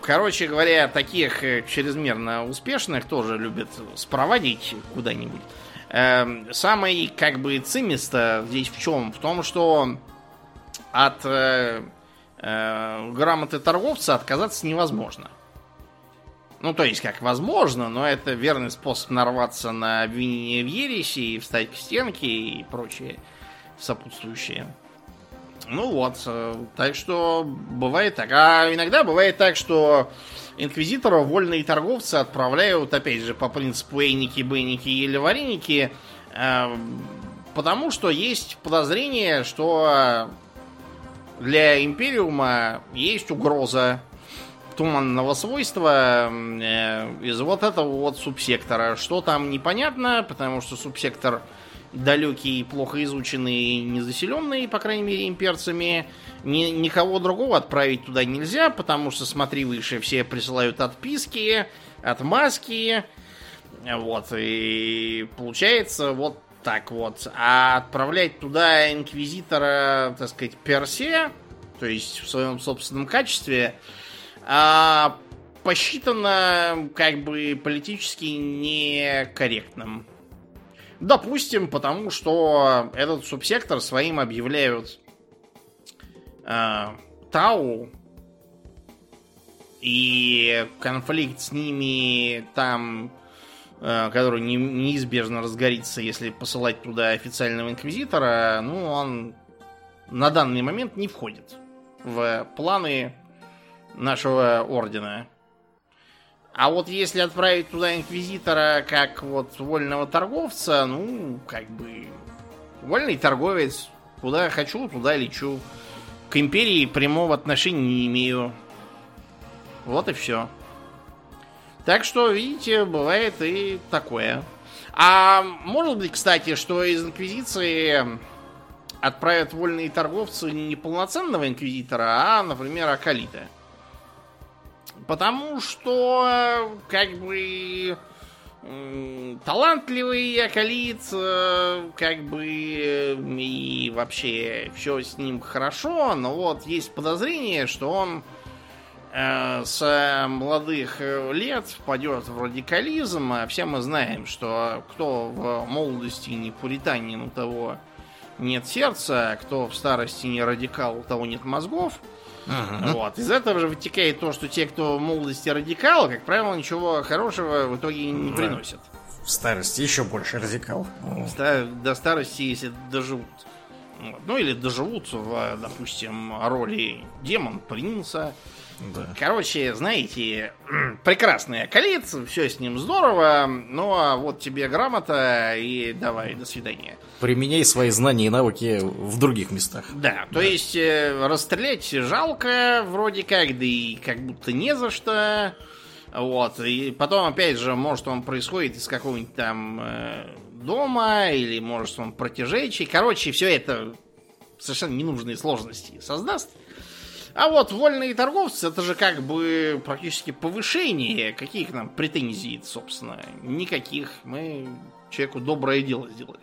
короче говоря, таких чрезмерно успешных тоже любят спроводить куда-нибудь. Э, самый, как бы, цимисто здесь в чем? В том, что от э, э, грамоты торговца отказаться невозможно. Ну, то есть, как возможно, но это верный способ нарваться на обвинение в ереси и встать к стенке и прочее сопутствующее. Ну вот, э, так что бывает так. А иногда бывает так, что инквизиторов вольные торговцы отправляют, опять же, по принципу эйники, бейники или вареники, э, потому что есть подозрение, что для Империума есть угроза туманного свойства э, из вот этого вот субсектора. Что там непонятно, потому что субсектор далекий, плохо изученный, незаселенный, по крайней мере, имперцами. Ни, никого другого отправить туда нельзя, потому что, смотри выше, все присылают отписки, отмазки. Вот, и получается вот так вот. А отправлять туда инквизитора, так сказать, персе, то есть в своем собственном качестве, а, посчитано как бы политически некорректным. Допустим, потому что этот субсектор своим объявляют э, Тау, и конфликт с ними там, э, который не, неизбежно разгорится, если посылать туда официального инквизитора, ну, он на данный момент не входит в планы нашего ордена. А вот если отправить туда инквизитора как вот вольного торговца, ну, как бы вольный торговец, куда хочу, туда лечу. К империи прямого отношения не имею. Вот и все. Так что, видите, бывает и такое. А может быть, кстати, что из Инквизиции отправят вольные торговцы не полноценного инквизитора, а, например, Акалита. Потому что, как бы, талантливый Акалит, э, как бы, и вообще все с ним хорошо, но вот есть подозрение, что он э, с молодых лет впадет в радикализм, а все мы знаем, что кто в молодости не пуританин, у того нет сердца, а кто в старости не радикал, у того нет мозгов. Uh-huh. Вот. Из этого же вытекает то, что те, кто в молодости радикал, как правило, ничего хорошего в итоге не приносят. В старости еще больше радикал. До старости, если доживут. Ну или доживут в, допустим, роли демон, принца. Да. Короче, знаете, прекрасный околит, все с ним здорово, ну а вот тебе грамота и давай, до свидания. Применяй свои знания и навыки в других местах. Да, то да. есть э, расстрелять жалко вроде как, да и как будто не за что. Вот, и потом, опять же, может он происходит из какого-нибудь там э, дома, или может он протяжечий. Короче, все это совершенно ненужные сложности создаст. А вот вольные торговцы, это же как бы практически повышение. Какие к нам претензии, собственно? Никаких. Мы человеку доброе дело сделали.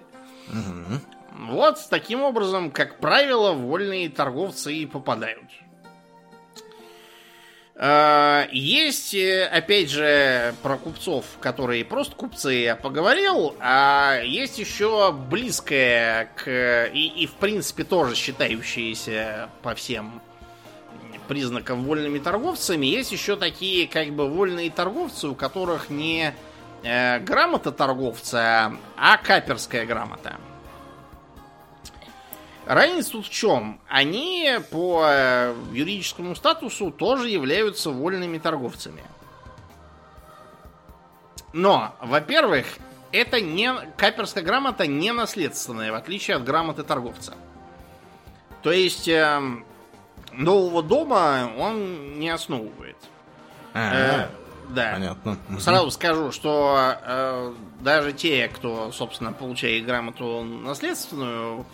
Угу. Вот таким образом, как правило, вольные торговцы и попадают. А, есть, э, опять же, про купцов, которые просто купцы, я поговорил, а есть еще близкое к... И, и в принципе, тоже считающиеся по всем признаков вольными торговцами, есть еще такие как бы вольные торговцы, у которых не э, грамота торговца, а каперская грамота. Разница тут в чем? Они по э, юридическому статусу тоже являются вольными торговцами. Но, во-первых, это не каперская грамота не наследственная, в отличие от грамоты торговца. То есть э, нового дома он не основывает. А, э, да. Понятно. Сразу скажу, что э, даже те, кто, собственно, получает грамоту наследственную,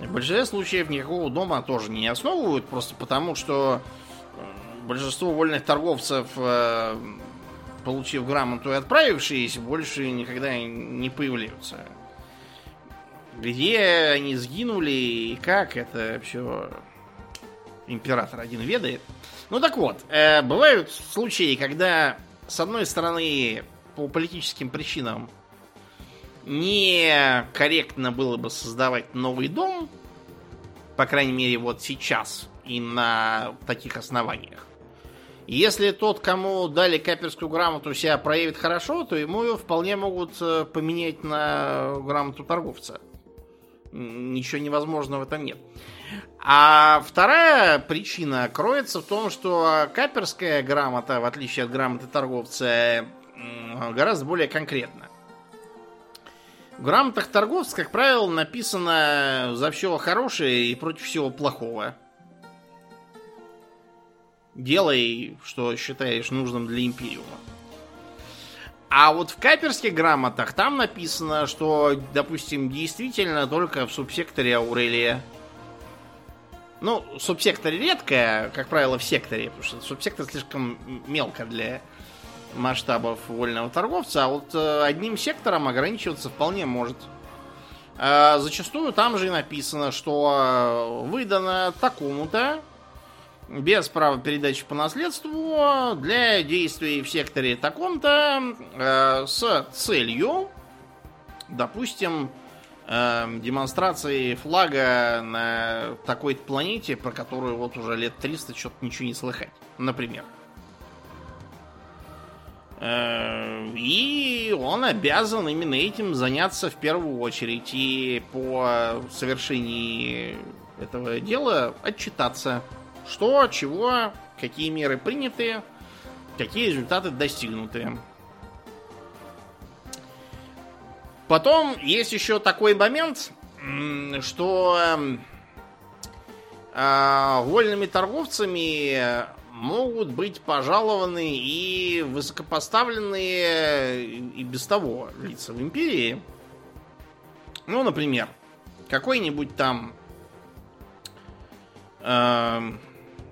в большинстве случаев никакого дома тоже не основывают, просто потому что э, большинство вольных торговцев, э, получив грамоту и отправившись, больше никогда не появляются. Где они сгинули и как, это все император один ведает. Ну так вот, э, бывают случаи, когда с одной стороны по политическим причинам некорректно было бы создавать новый дом, по крайней мере вот сейчас и на таких основаниях. Если тот, кому дали каперскую грамоту, себя проявит хорошо, то ему ее вполне могут э, поменять на грамоту торговца. Ничего невозможного в этом нет. А вторая причина кроется в том, что каперская грамота, в отличие от грамоты торговца, гораздо более конкретна. В грамотах торговцев, как правило, написано за все хорошее и против всего плохого. Делай, что считаешь нужным для империума. А вот в каперских грамотах там написано, что, допустим, действительно только в субсекторе Аурелия ну, субсектор редко, как правило, в секторе, потому что субсектор слишком мелко для масштабов вольного торговца, а вот э, одним сектором ограничиваться вполне может. А зачастую там же и написано, что э, выдано такому-то без права передачи по наследству для действий в секторе таком-то э, с целью, допустим, э, демонстрации флага на такой-то планете, про которую вот уже лет 300 что-то ничего не слыхать. Например. Э, и он обязан именно этим заняться в первую очередь. И по совершении этого дела отчитаться. Что, чего, какие меры приняты, какие результаты достигнуты. Потом есть еще такой момент, что э, вольными торговцами могут быть пожалованы и высокопоставленные и без того лица в империи. Ну, например, какой-нибудь там э,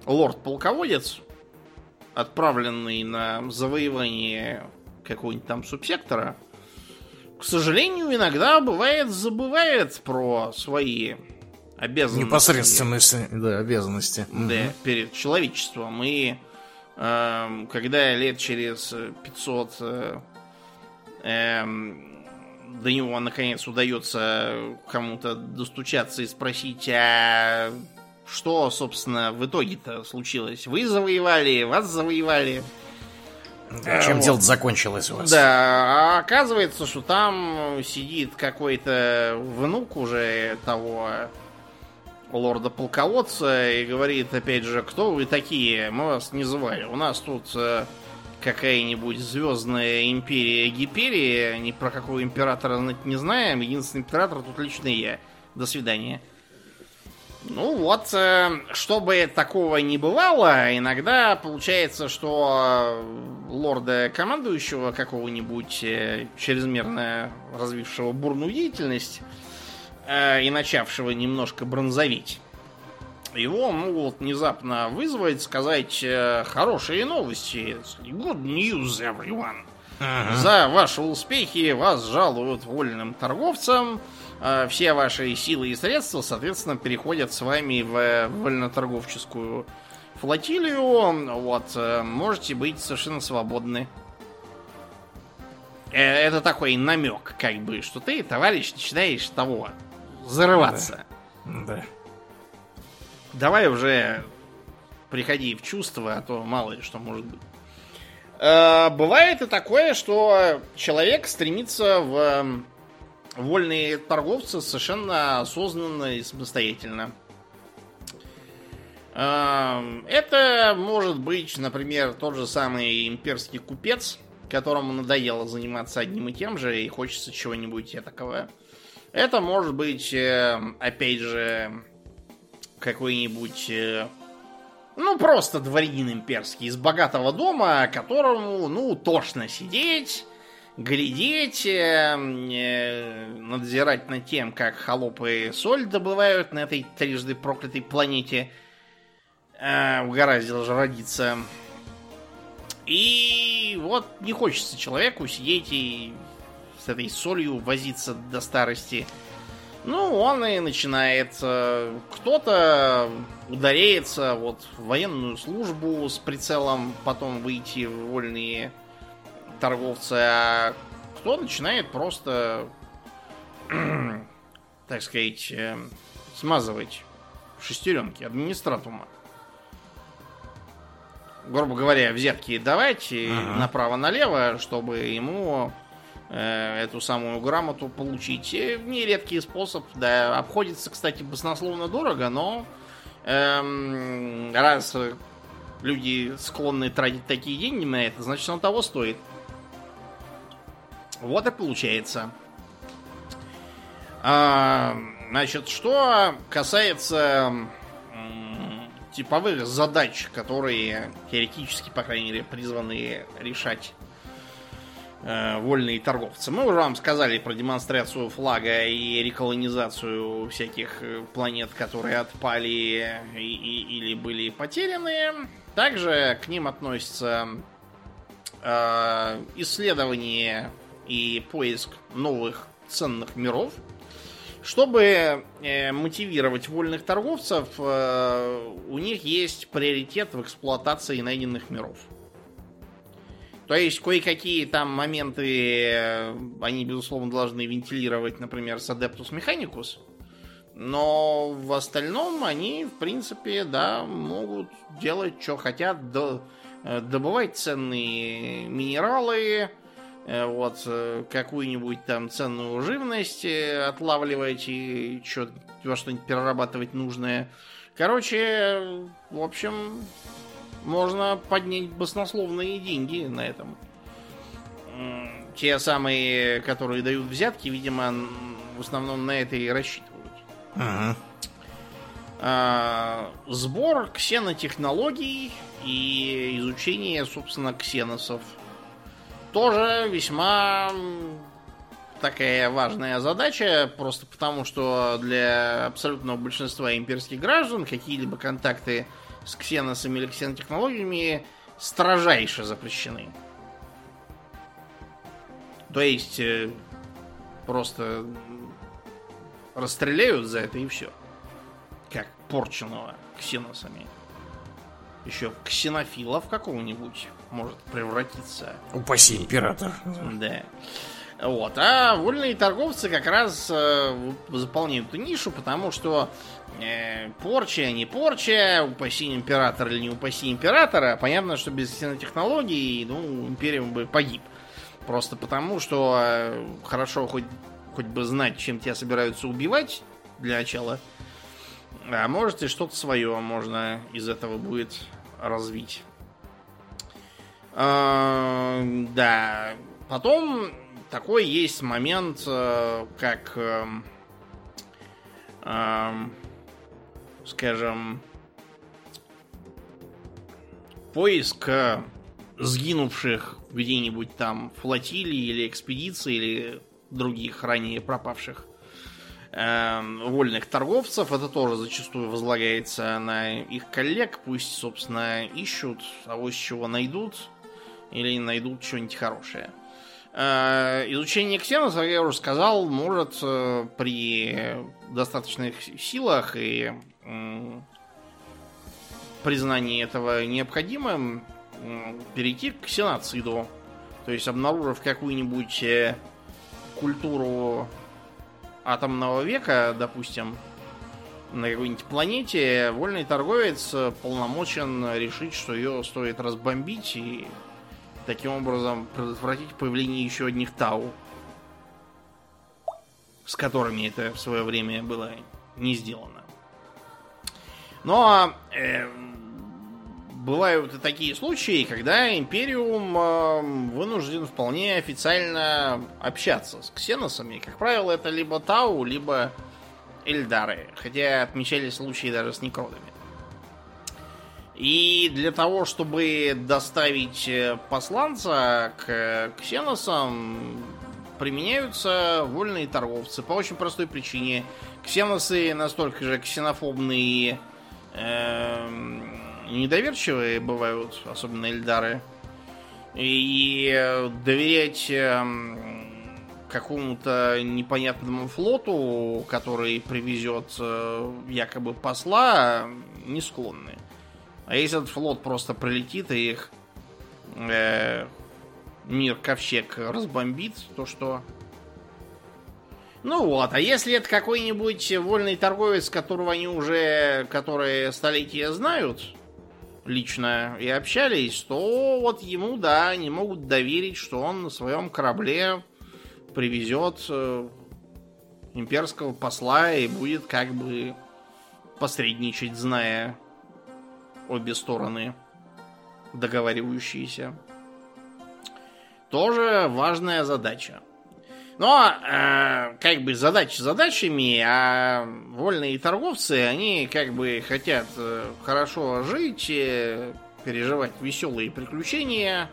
лорд-полководец, отправленный на завоевание какого-нибудь там субсектора, к сожалению, иногда бывает забывает про свои обязанности. Непосредственности, да, обязанности. Да, угу. перед человечеством. И э, когда лет через 500 э, э, до него наконец удается кому-то достучаться и спросить, а что, собственно, в итоге-то случилось? Вы завоевали, вас завоевали. Да, чем вот. дело закончилось у вас? Да, а оказывается, что там сидит какой-то внук уже того лорда-полководца и говорит, опять же, кто вы такие? Мы вас не звали. У нас тут э, какая-нибудь звездная империя Гиперия, ни про какого императора знать не знаем. Единственный император тут лично я. До свидания. Ну вот, э, чтобы такого не бывало, иногда получается, что лорда командующего какого-нибудь э, чрезмерно развившего бурную деятельность э, и начавшего немножко бронзовить, его могут внезапно вызвать, сказать хорошие новости. Good news, everyone. Ага. За ваши успехи вас жалуют вольным торговцам, все ваши силы и средства, соответственно, переходят с вами в вольноторговческую флотилию. Вот, э, можете быть совершенно свободны. Э, это такой намек, как бы, что ты, товарищ, начинаешь того зарываться. Да. да. Давай уже приходи в чувство, а то мало ли что может быть. Э, бывает и такое, что человек стремится в вольные торговцы совершенно осознанно и самостоятельно. Это может быть, например, тот же самый имперский купец, которому надоело заниматься одним и тем же, и хочется чего-нибудь такого. Это может быть, э, опять же, какой-нибудь, э, ну, просто дворянин имперский из богатого дома, которому, ну, тошно сидеть, глядеть, э, э, надзирать над тем, как холопы соль добывают на этой трижды проклятой планете. Э, угораздило же родиться. И вот не хочется человеку сидеть и с этой солью возиться до старости. Ну, он и начинает. Кто-то ударяется вот в военную службу с прицелом потом выйти в вольные торговцы, а кто начинает просто, так сказать, э, смазывать шестеренки администратума. Грубо говоря, взятки давать ага. направо-налево, чтобы ему э, эту самую грамоту получить. И нередкий способ, да, обходится, кстати, баснословно дорого, но эм, раз люди склонны тратить такие деньги на это, значит, он того стоит. Вот и получается. А, значит, что касается типовых задач, которые теоретически, по крайней мере, призваны решать э, вольные торговцы. Мы уже вам сказали про демонстрацию флага и реколонизацию всяких э, планет, которые отпали и, и, или были потеряны. Также к ним относится э, исследование и поиск новых ценных миров, чтобы э, мотивировать вольных торговцев, э, у них есть приоритет в эксплуатации найденных миров. То есть кое-какие там моменты э, они, безусловно, должны вентилировать, например, с Adeptus Mechanicus. Но в остальном они, в принципе, да, могут делать, что хотят, до, добывать ценные минералы, Э, вот, э, какую-нибудь там ценную живность э, отлавливать и что, во что-нибудь перерабатывать нужное. Короче, в общем, можно поднять баснословные деньги на этом. Те самые, которые дают взятки, видимо, в основном на это и рассчитывают. Ага. э, сбор ксенотехнологий и изучение, собственно, ксеносов. Тоже весьма такая важная задача, просто потому что для абсолютного большинства имперских граждан какие-либо контакты с ксеносами или ксенотехнологиями строжайше запрещены. То есть э, просто расстреляют за это и все. Как порченного ксеносами. Еще ксенофилов какого-нибудь может превратиться. Упаси император. Да. Вот. А вольные торговцы как раз э, заполняют эту нишу, потому что э, порча, не порча, упаси император или не упаси императора, понятно, что без технологий, ну, империя бы погиб. Просто потому, что э, хорошо хоть, хоть бы знать, чем тебя собираются убивать для начала. А может и что-то свое можно из этого будет развить. А, да. Потом такой есть момент, э, как, э, э, скажем, поиск сгинувших где-нибудь там флотилий или экспедиций или других ранее пропавших вольных торговцев. Это тоже зачастую возлагается на их коллег. Пусть, собственно, ищут, а вот чего найдут. Или найдут что-нибудь хорошее. Э, изучение ксеноса, как я уже сказал, может э, при достаточных силах и признании этого необходимым перейти к ксеноциду. То есть, обнаружив какую-нибудь э, культуру атомного века, допустим, на какой-нибудь планете, вольный торговец полномочен решить, что ее стоит разбомбить и таким образом предотвратить появление еще одних Тау, с которыми это в свое время было не сделано. Но э, бывают и такие случаи, когда Империум э, вынужден вполне официально общаться с ксеносами. Как правило, это либо Тау, либо Эльдары. Хотя отмечались случаи даже с некродами. И для того, чтобы доставить э, посланца к ксеносам, применяются вольные торговцы. По очень простой причине. Ксеносы настолько же ксенофобные э, недоверчивые бывают, особенно Эльдары. И доверять э, какому-то непонятному флоту, который привезет э, якобы посла, не склонны. А если этот флот просто пролетит и их э, мир ковчег разбомбит, то что? Ну вот, а если это какой-нибудь вольный торговец, которого они уже, которые столетия знают лично и общались, то вот ему, да, они могут доверить, что он на своем корабле привезет э, имперского посла и будет как бы посредничать, зная обе стороны договаривающиеся. Тоже важная задача. Но, э, как бы, задачи задачами, а вольные торговцы, они как бы хотят э, хорошо жить, э, переживать веселые приключения,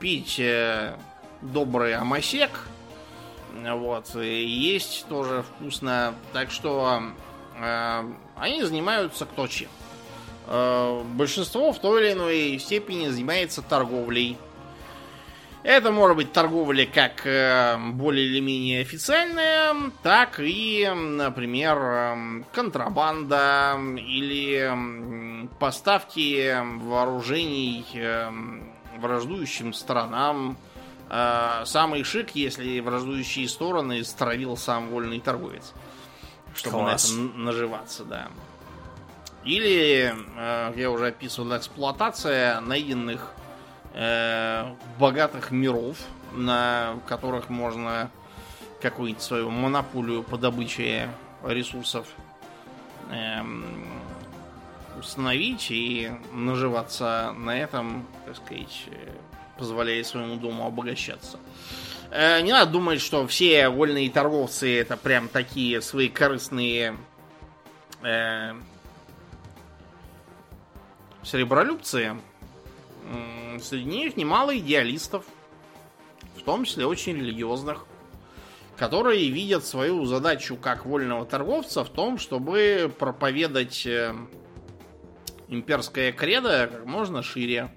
пить э, добрый амосек, вот, и есть тоже вкусно. Так что э, они занимаются кто чем. Э, большинство в той или иной степени занимается торговлей. Это может быть торговля как э, более или менее официальная, так и, например, э, контрабанда или поставки вооружений враждующим сторонам. Самый шик, если враждующие стороны стравил сам вольный торговец. Чтобы Класс. на этом наживаться, да. Или, э, я уже описывал, эксплуатация найденных э, богатых миров, на которых можно какую-нибудь свою монополию по добыче ресурсов э, установить и наживаться на этом, так сказать, позволяя своему дому обогащаться. Э, не надо думать, что все вольные торговцы это прям такие свои корыстные э, сребролюбцы, среди них немало идеалистов, в том числе очень религиозных, которые видят свою задачу как вольного торговца в том, чтобы проповедать э, имперское кредо как можно шире.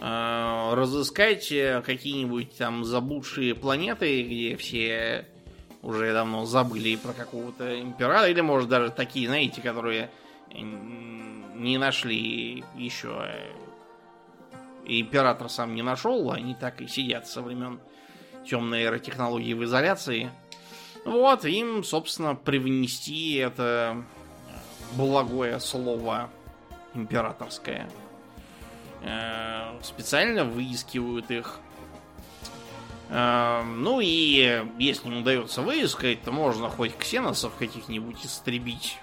Э, разыскать э, какие-нибудь там заблудшие планеты, где все уже давно забыли про какого-то императора, или может даже такие, знаете, которые не нашли еще император сам не нашел, они так и сидят со времен темной аэротехнологии в изоляции. Вот, им, собственно, привнести это благое слово императорское. Э, специально выискивают их. Э, ну и если не удается выискать, то можно хоть ксеносов каких-нибудь истребить.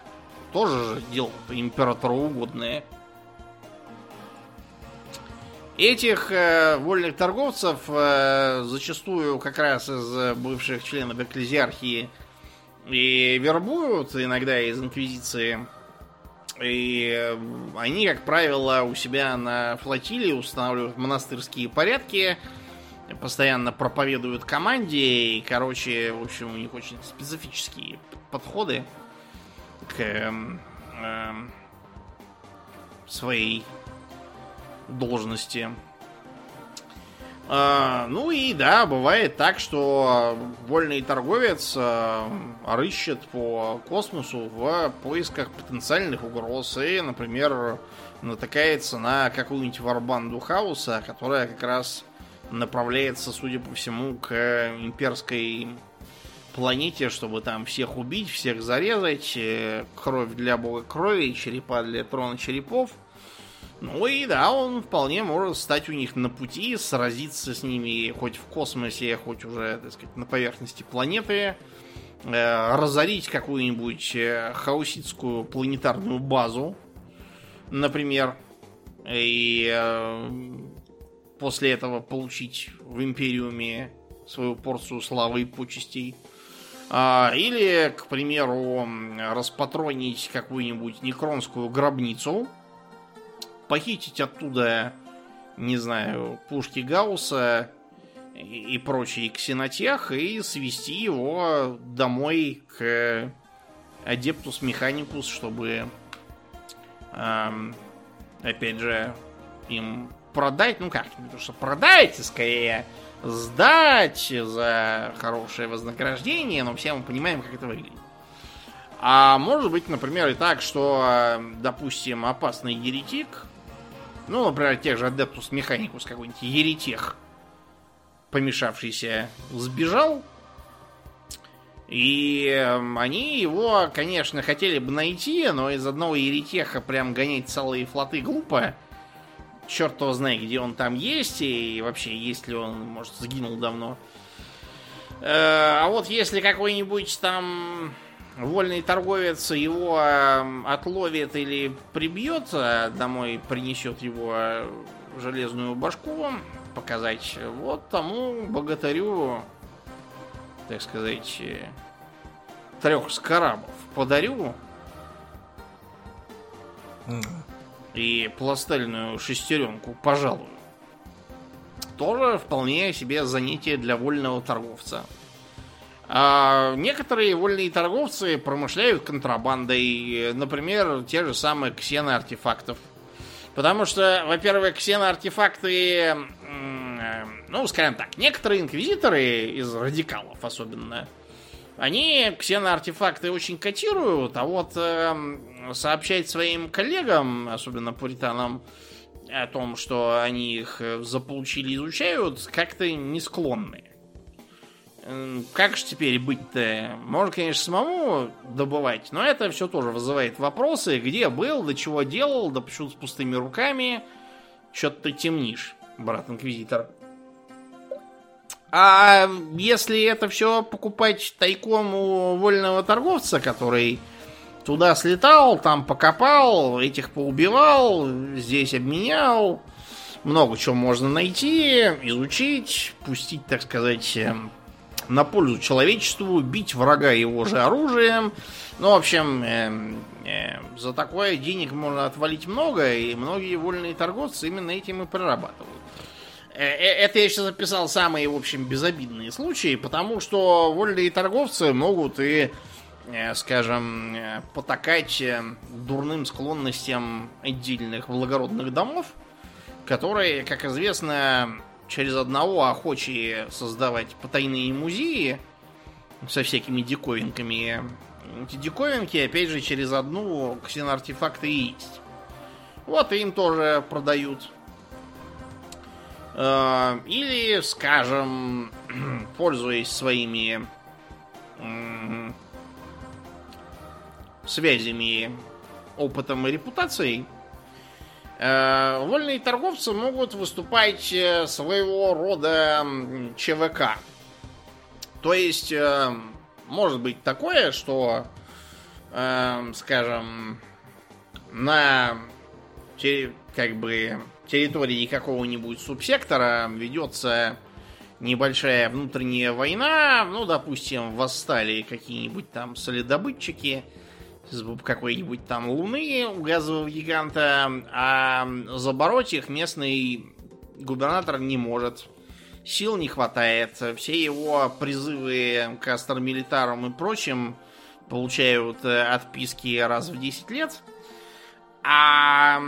Тоже же дело императору угодное. Этих э, вольных торговцев э, зачастую как раз из бывших членов экклезиархии и вербуют, иногда из инквизиции. И э, они, как правило, у себя на флотилии устанавливают монастырские порядки, постоянно проповедуют команде, и, короче, в общем, у них очень специфические подходы к э, э, своей должности. А, ну и да, бывает так, что вольный торговец а, рыщет по космосу в поисках потенциальных угроз и, например, натыкается на какую-нибудь варбанду хаоса, которая как раз направляется, судя по всему, к имперской планете, чтобы там всех убить, всех зарезать, э, кровь для бога крови, черепа для трона черепов – ну и да, он вполне может стать у них на пути, сразиться с ними хоть в космосе, хоть уже, так сказать, на поверхности планеты, э, разорить какую-нибудь э, хауситскую планетарную базу, например, и э, после этого получить в Империуме свою порцию славы и почестей. А, или, к примеру, распатронить какую-нибудь некронскую гробницу – похитить оттуда, не знаю, пушки Гаусса и, прочий ксенотех и свести его домой к Адептус Механикус, чтобы опять же им продать, ну как, то что продать, а скорее сдать за хорошее вознаграждение, но все мы понимаем, как это выглядит. А может быть, например, и так, что, допустим, опасный еретик ну, например, тех же Adeptus Mechanicus какой-нибудь еретех, помешавшийся, сбежал. И эм, они его, конечно, хотели бы найти, но из одного еретеха прям гонять целые флоты глупо. Черт его знает, где он там есть, и вообще, есть ли он, может, сгинул давно. Э, а вот если какой-нибудь там вольный торговец его эм, отловит или прибьет, а домой принесет его э, железную башку показать, вот тому богатырю, так сказать, э, трех скарабов подарю. И пластельную шестеренку, пожалуй. Тоже вполне себе занятие для вольного торговца. А некоторые вольные торговцы промышляют контрабандой, например, те же самые ксены артефактов. Потому что, во-первых, ксеноартефакты, ну, скажем так, некоторые инквизиторы из радикалов особенно, они ксеноартефакты очень котируют, а вот э, сообщать своим коллегам, особенно пуританам, о том, что они их заполучили, изучают, как-то не склонны. Как же теперь быть-то? Можно, конечно, самому добывать, но это все тоже вызывает вопросы. Где был, до чего делал, да почему с пустыми руками. Что-то ты темнишь, брат-инквизитор. А если это все покупать тайком у вольного торговца, который туда слетал, там покопал, этих поубивал, здесь обменял, много чего можно найти, изучить, пустить, так сказать, на пользу человечеству, бить врага его же оружием. Ну, в общем, э, э, за такое денег можно отвалить много, и многие вольные торговцы именно этим и прорабатывают. Э, э, это я сейчас записал самые, в общем, безобидные случаи, потому что вольные торговцы могут и, скажем, потакать дурным склонностям отдельных благородных домов, которые, как известно, через одного охочие создавать потайные музеи со всякими диковинками. Эти диковинки, опять же, через одну ксеноартефакты и есть. Вот им тоже продают. Э, или, скажем, пользуясь своими связями, опытом и репутацией, э, вольные торговцы могут выступать э, своего рода ЧВК. То есть, может быть такое, что, скажем, на как бы территории какого-нибудь субсектора ведется небольшая внутренняя война, ну, допустим, восстали какие-нибудь там солидобытчики какой-нибудь там луны у газового гиганта, а забороть их местный губернатор не может. Сил не хватает. Все его призывы к астромилитарам и прочим получают э, отписки раз в 10 лет. А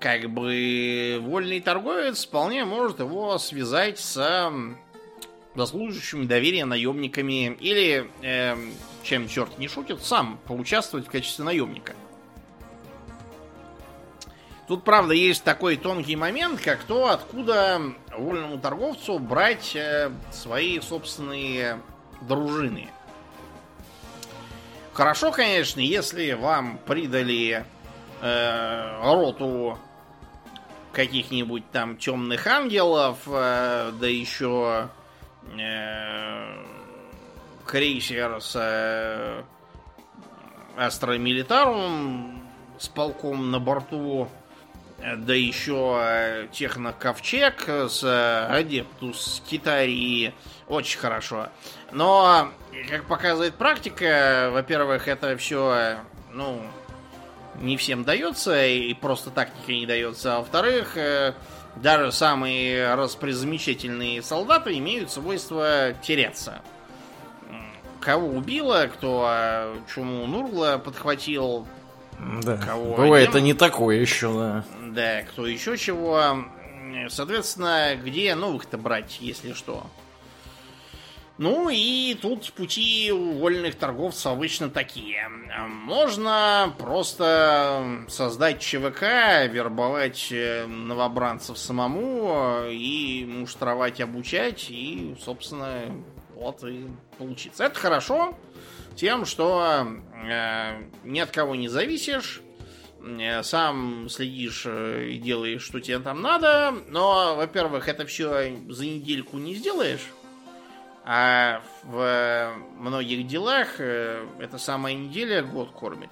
как бы вольный торговец вполне может его связать с заслуживающими доверия наемниками или, э, чем черт не шутит, сам поучаствовать в качестве наемника. Тут, правда, есть такой тонкий момент, как то, откуда вольному торговцу брать э, свои собственные дружины. Хорошо, конечно, если вам придали э, роту каких-нибудь там темных ангелов, э, да еще э, крейсер с э, Astra Militarum с полком на борту, да еще э, техноковчег с э, Adeptus Skitarii. Очень хорошо. Но, как показывает практика, во-первых, это все, ну, не всем дается, и просто тактика не дается. А во-вторых, э, даже самые распрезамечательные солдаты имеют свойство теряться. Кого убило, кто а, чуму Нургла подхватил, да. кого Бывает, это не такое еще, да. Да, кто еще чего. Соответственно, где новых-то брать, если что? Ну и тут пути у вольных торговцев обычно такие. Можно просто создать ЧВК, вербовать э, новобранцев самому и муштровать, обучать, и, собственно, вот и получится. Это хорошо тем, что э, ни от кого не зависишь, э, сам следишь э, и делаешь, что тебе там надо, но, во-первых, это все за недельку не сделаешь, а в многих делах э, эта самая неделя год кормит.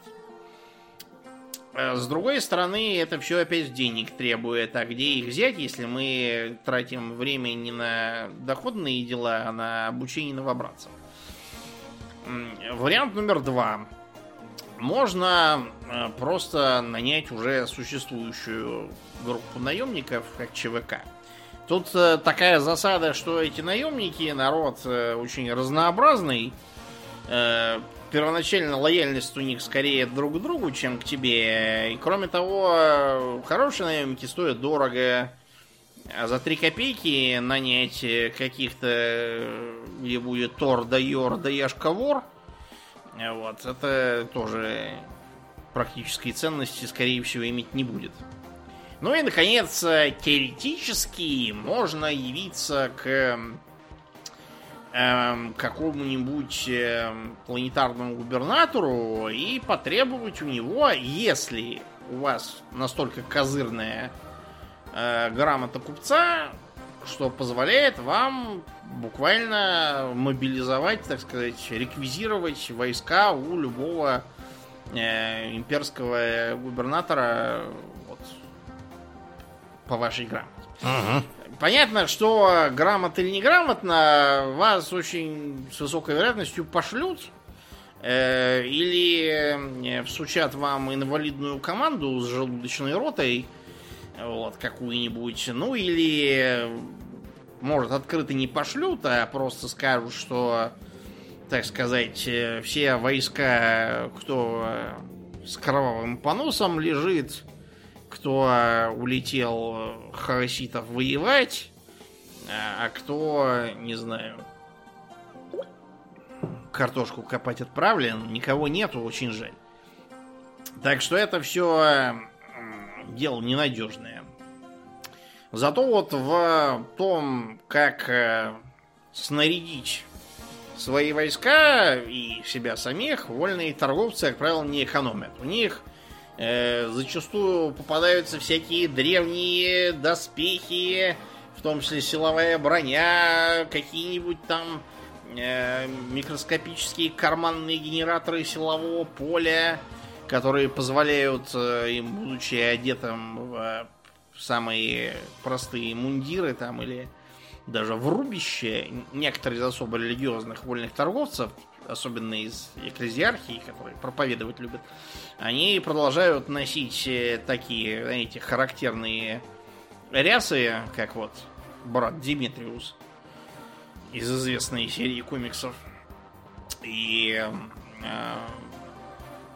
Э, с другой стороны, это все опять денег требует. А где их взять, если мы тратим время не на доходные дела, а на обучение новобранцев? Вариант номер два. Можно э, просто нанять уже существующую группу наемников, как ЧВК. Тут э, такая засада, что эти наемники, народ очень разнообразный. Первоначально лояльность у них скорее друг к другу, чем к тебе. И кроме того, хорошие наемники стоят дорого. А за три копейки нанять каких-то, где будет Тор, да Йор, да Яшковор, вот, это тоже практической ценности, скорее всего, иметь не будет. Ну и, наконец, теоретически можно явиться к какому-нибудь э, планетарному губернатору и потребовать у него, если у вас настолько козырная э, грамота купца, что позволяет вам буквально мобилизовать, так сказать, реквизировать войска у любого э, имперского губернатора по вашей грамоте. Ага. Понятно, что грамотно или неграмотно вас очень с высокой вероятностью пошлют э, или всучат вам инвалидную команду с желудочной ротой, вот, какую-нибудь, ну или, может, открыто не пошлют, а просто скажут, что, так сказать, все войска, кто с кровавым поносом лежит, кто э, улетел э, хараситов воевать, э, а кто, не знаю, картошку копать отправлен, никого нету, очень жаль. Так что это все дело ненадежное. Зато вот в том, как снарядить свои войска и себя самих, вольные торговцы, как правило, не экономят. У них Э, зачастую попадаются всякие древние доспехи, в том числе силовая броня, какие-нибудь там э, микроскопические карманные генераторы силового поля, которые позволяют э, им, будучи одетым в самые простые мундиры там или даже в рубище, некоторые из особо религиозных вольных торговцев особенно из экклезиархии, которые проповедовать любят, они продолжают носить э, такие, знаете, характерные рясы, как вот брат Димитриус из известной серии комиксов. И э,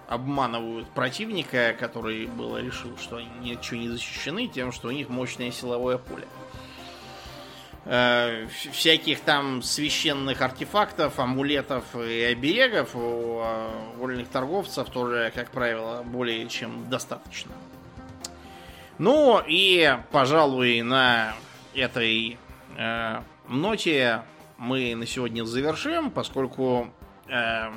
обманывают противника, который было решил, что они ничего не защищены, тем, что у них мощное силовое поле. Э, всяких там священных артефактов, амулетов и оберегов у э, вольных торговцев тоже, как правило, более чем достаточно. Ну и, пожалуй, на этой э, ноте мы на сегодня завершим, поскольку э,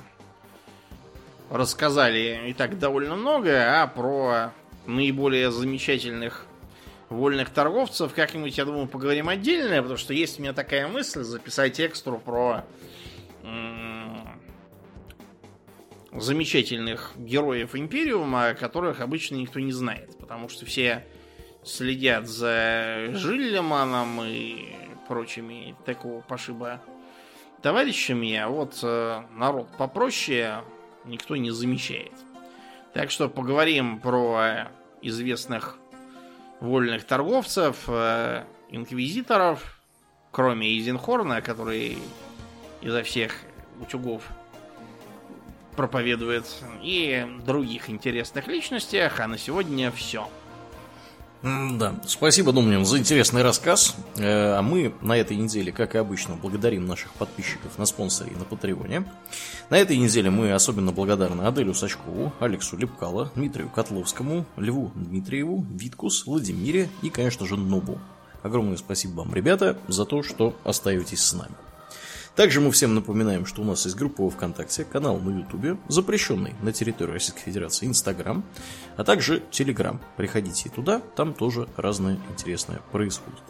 рассказали и так довольно много, а про наиболее замечательных вольных торговцев. Как-нибудь, я думаю, поговорим отдельно, потому что есть у меня такая мысль записать экстру про замечательных героев Империума, которых обычно никто не знает, потому что все следят за Жиллеманом и прочими такого пошиба товарищами, а вот э, народ попроще никто не замечает. Так что поговорим про известных вольных торговцев, э, инквизиторов, кроме Изенхорна, который изо всех утюгов проповедует, и других интересных личностях, а на сегодня все. Да, спасибо, Домнин, за интересный рассказ. Э, а мы на этой неделе, как и обычно, благодарим наших подписчиков на спонсоре и на Патреоне. На этой неделе мы особенно благодарны Аделю Сачкову, Алексу Лепкало, Дмитрию Котловскому, Льву Дмитриеву, Виткус, Владимире и, конечно же, Нобу. Огромное спасибо вам, ребята, за то, что остаетесь с нами. Также мы всем напоминаем, что у нас есть группа во ВКонтакте, канал на Ютубе, запрещенный на территории Российской Федерации Инстаграм, а также Телеграм. Приходите туда, там тоже разное интересное происходит.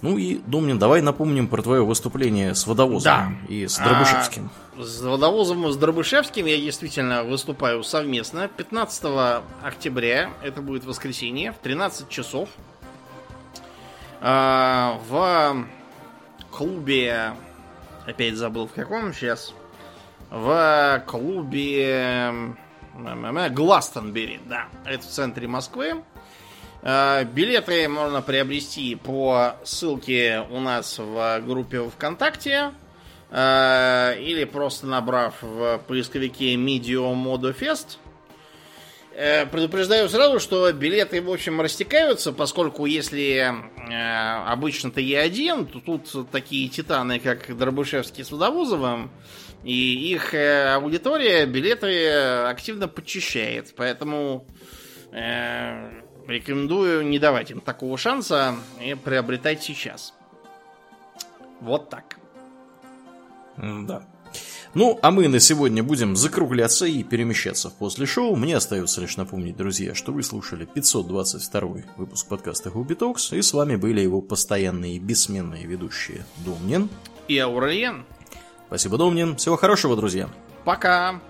Ну и, Домнин, давай напомним про твое выступление с водовозом да. и с Дробышевским. А, с водовозом и с Дробышевским я действительно выступаю совместно. 15 октября, это будет воскресенье, в 13 часов. А, в клубе Опять забыл в каком сейчас. В клубе Гластонбери, да. Это в центре Москвы. А, билеты можно приобрести по ссылке у нас в группе ВКонтакте а, или просто набрав в поисковике Medio Modo Fest. Э, предупреждаю сразу, что билеты, в общем, растекаются, поскольку если э, обычно ты один, то тут такие титаны, как Дробышевский с Водовозовым, и их э, аудитория билеты активно подчищает. Поэтому э, рекомендую не давать им такого шанса и приобретать сейчас. Вот так. Да. Ну, а мы на сегодня будем закругляться и перемещаться в после шоу. Мне остается лишь напомнить, друзья, что вы слушали 522 выпуск подкаста Токс, и с вами были его постоянные и бессменные ведущие Домнин и Аурельен. Спасибо, Домнин. Всего хорошего, друзья. Пока.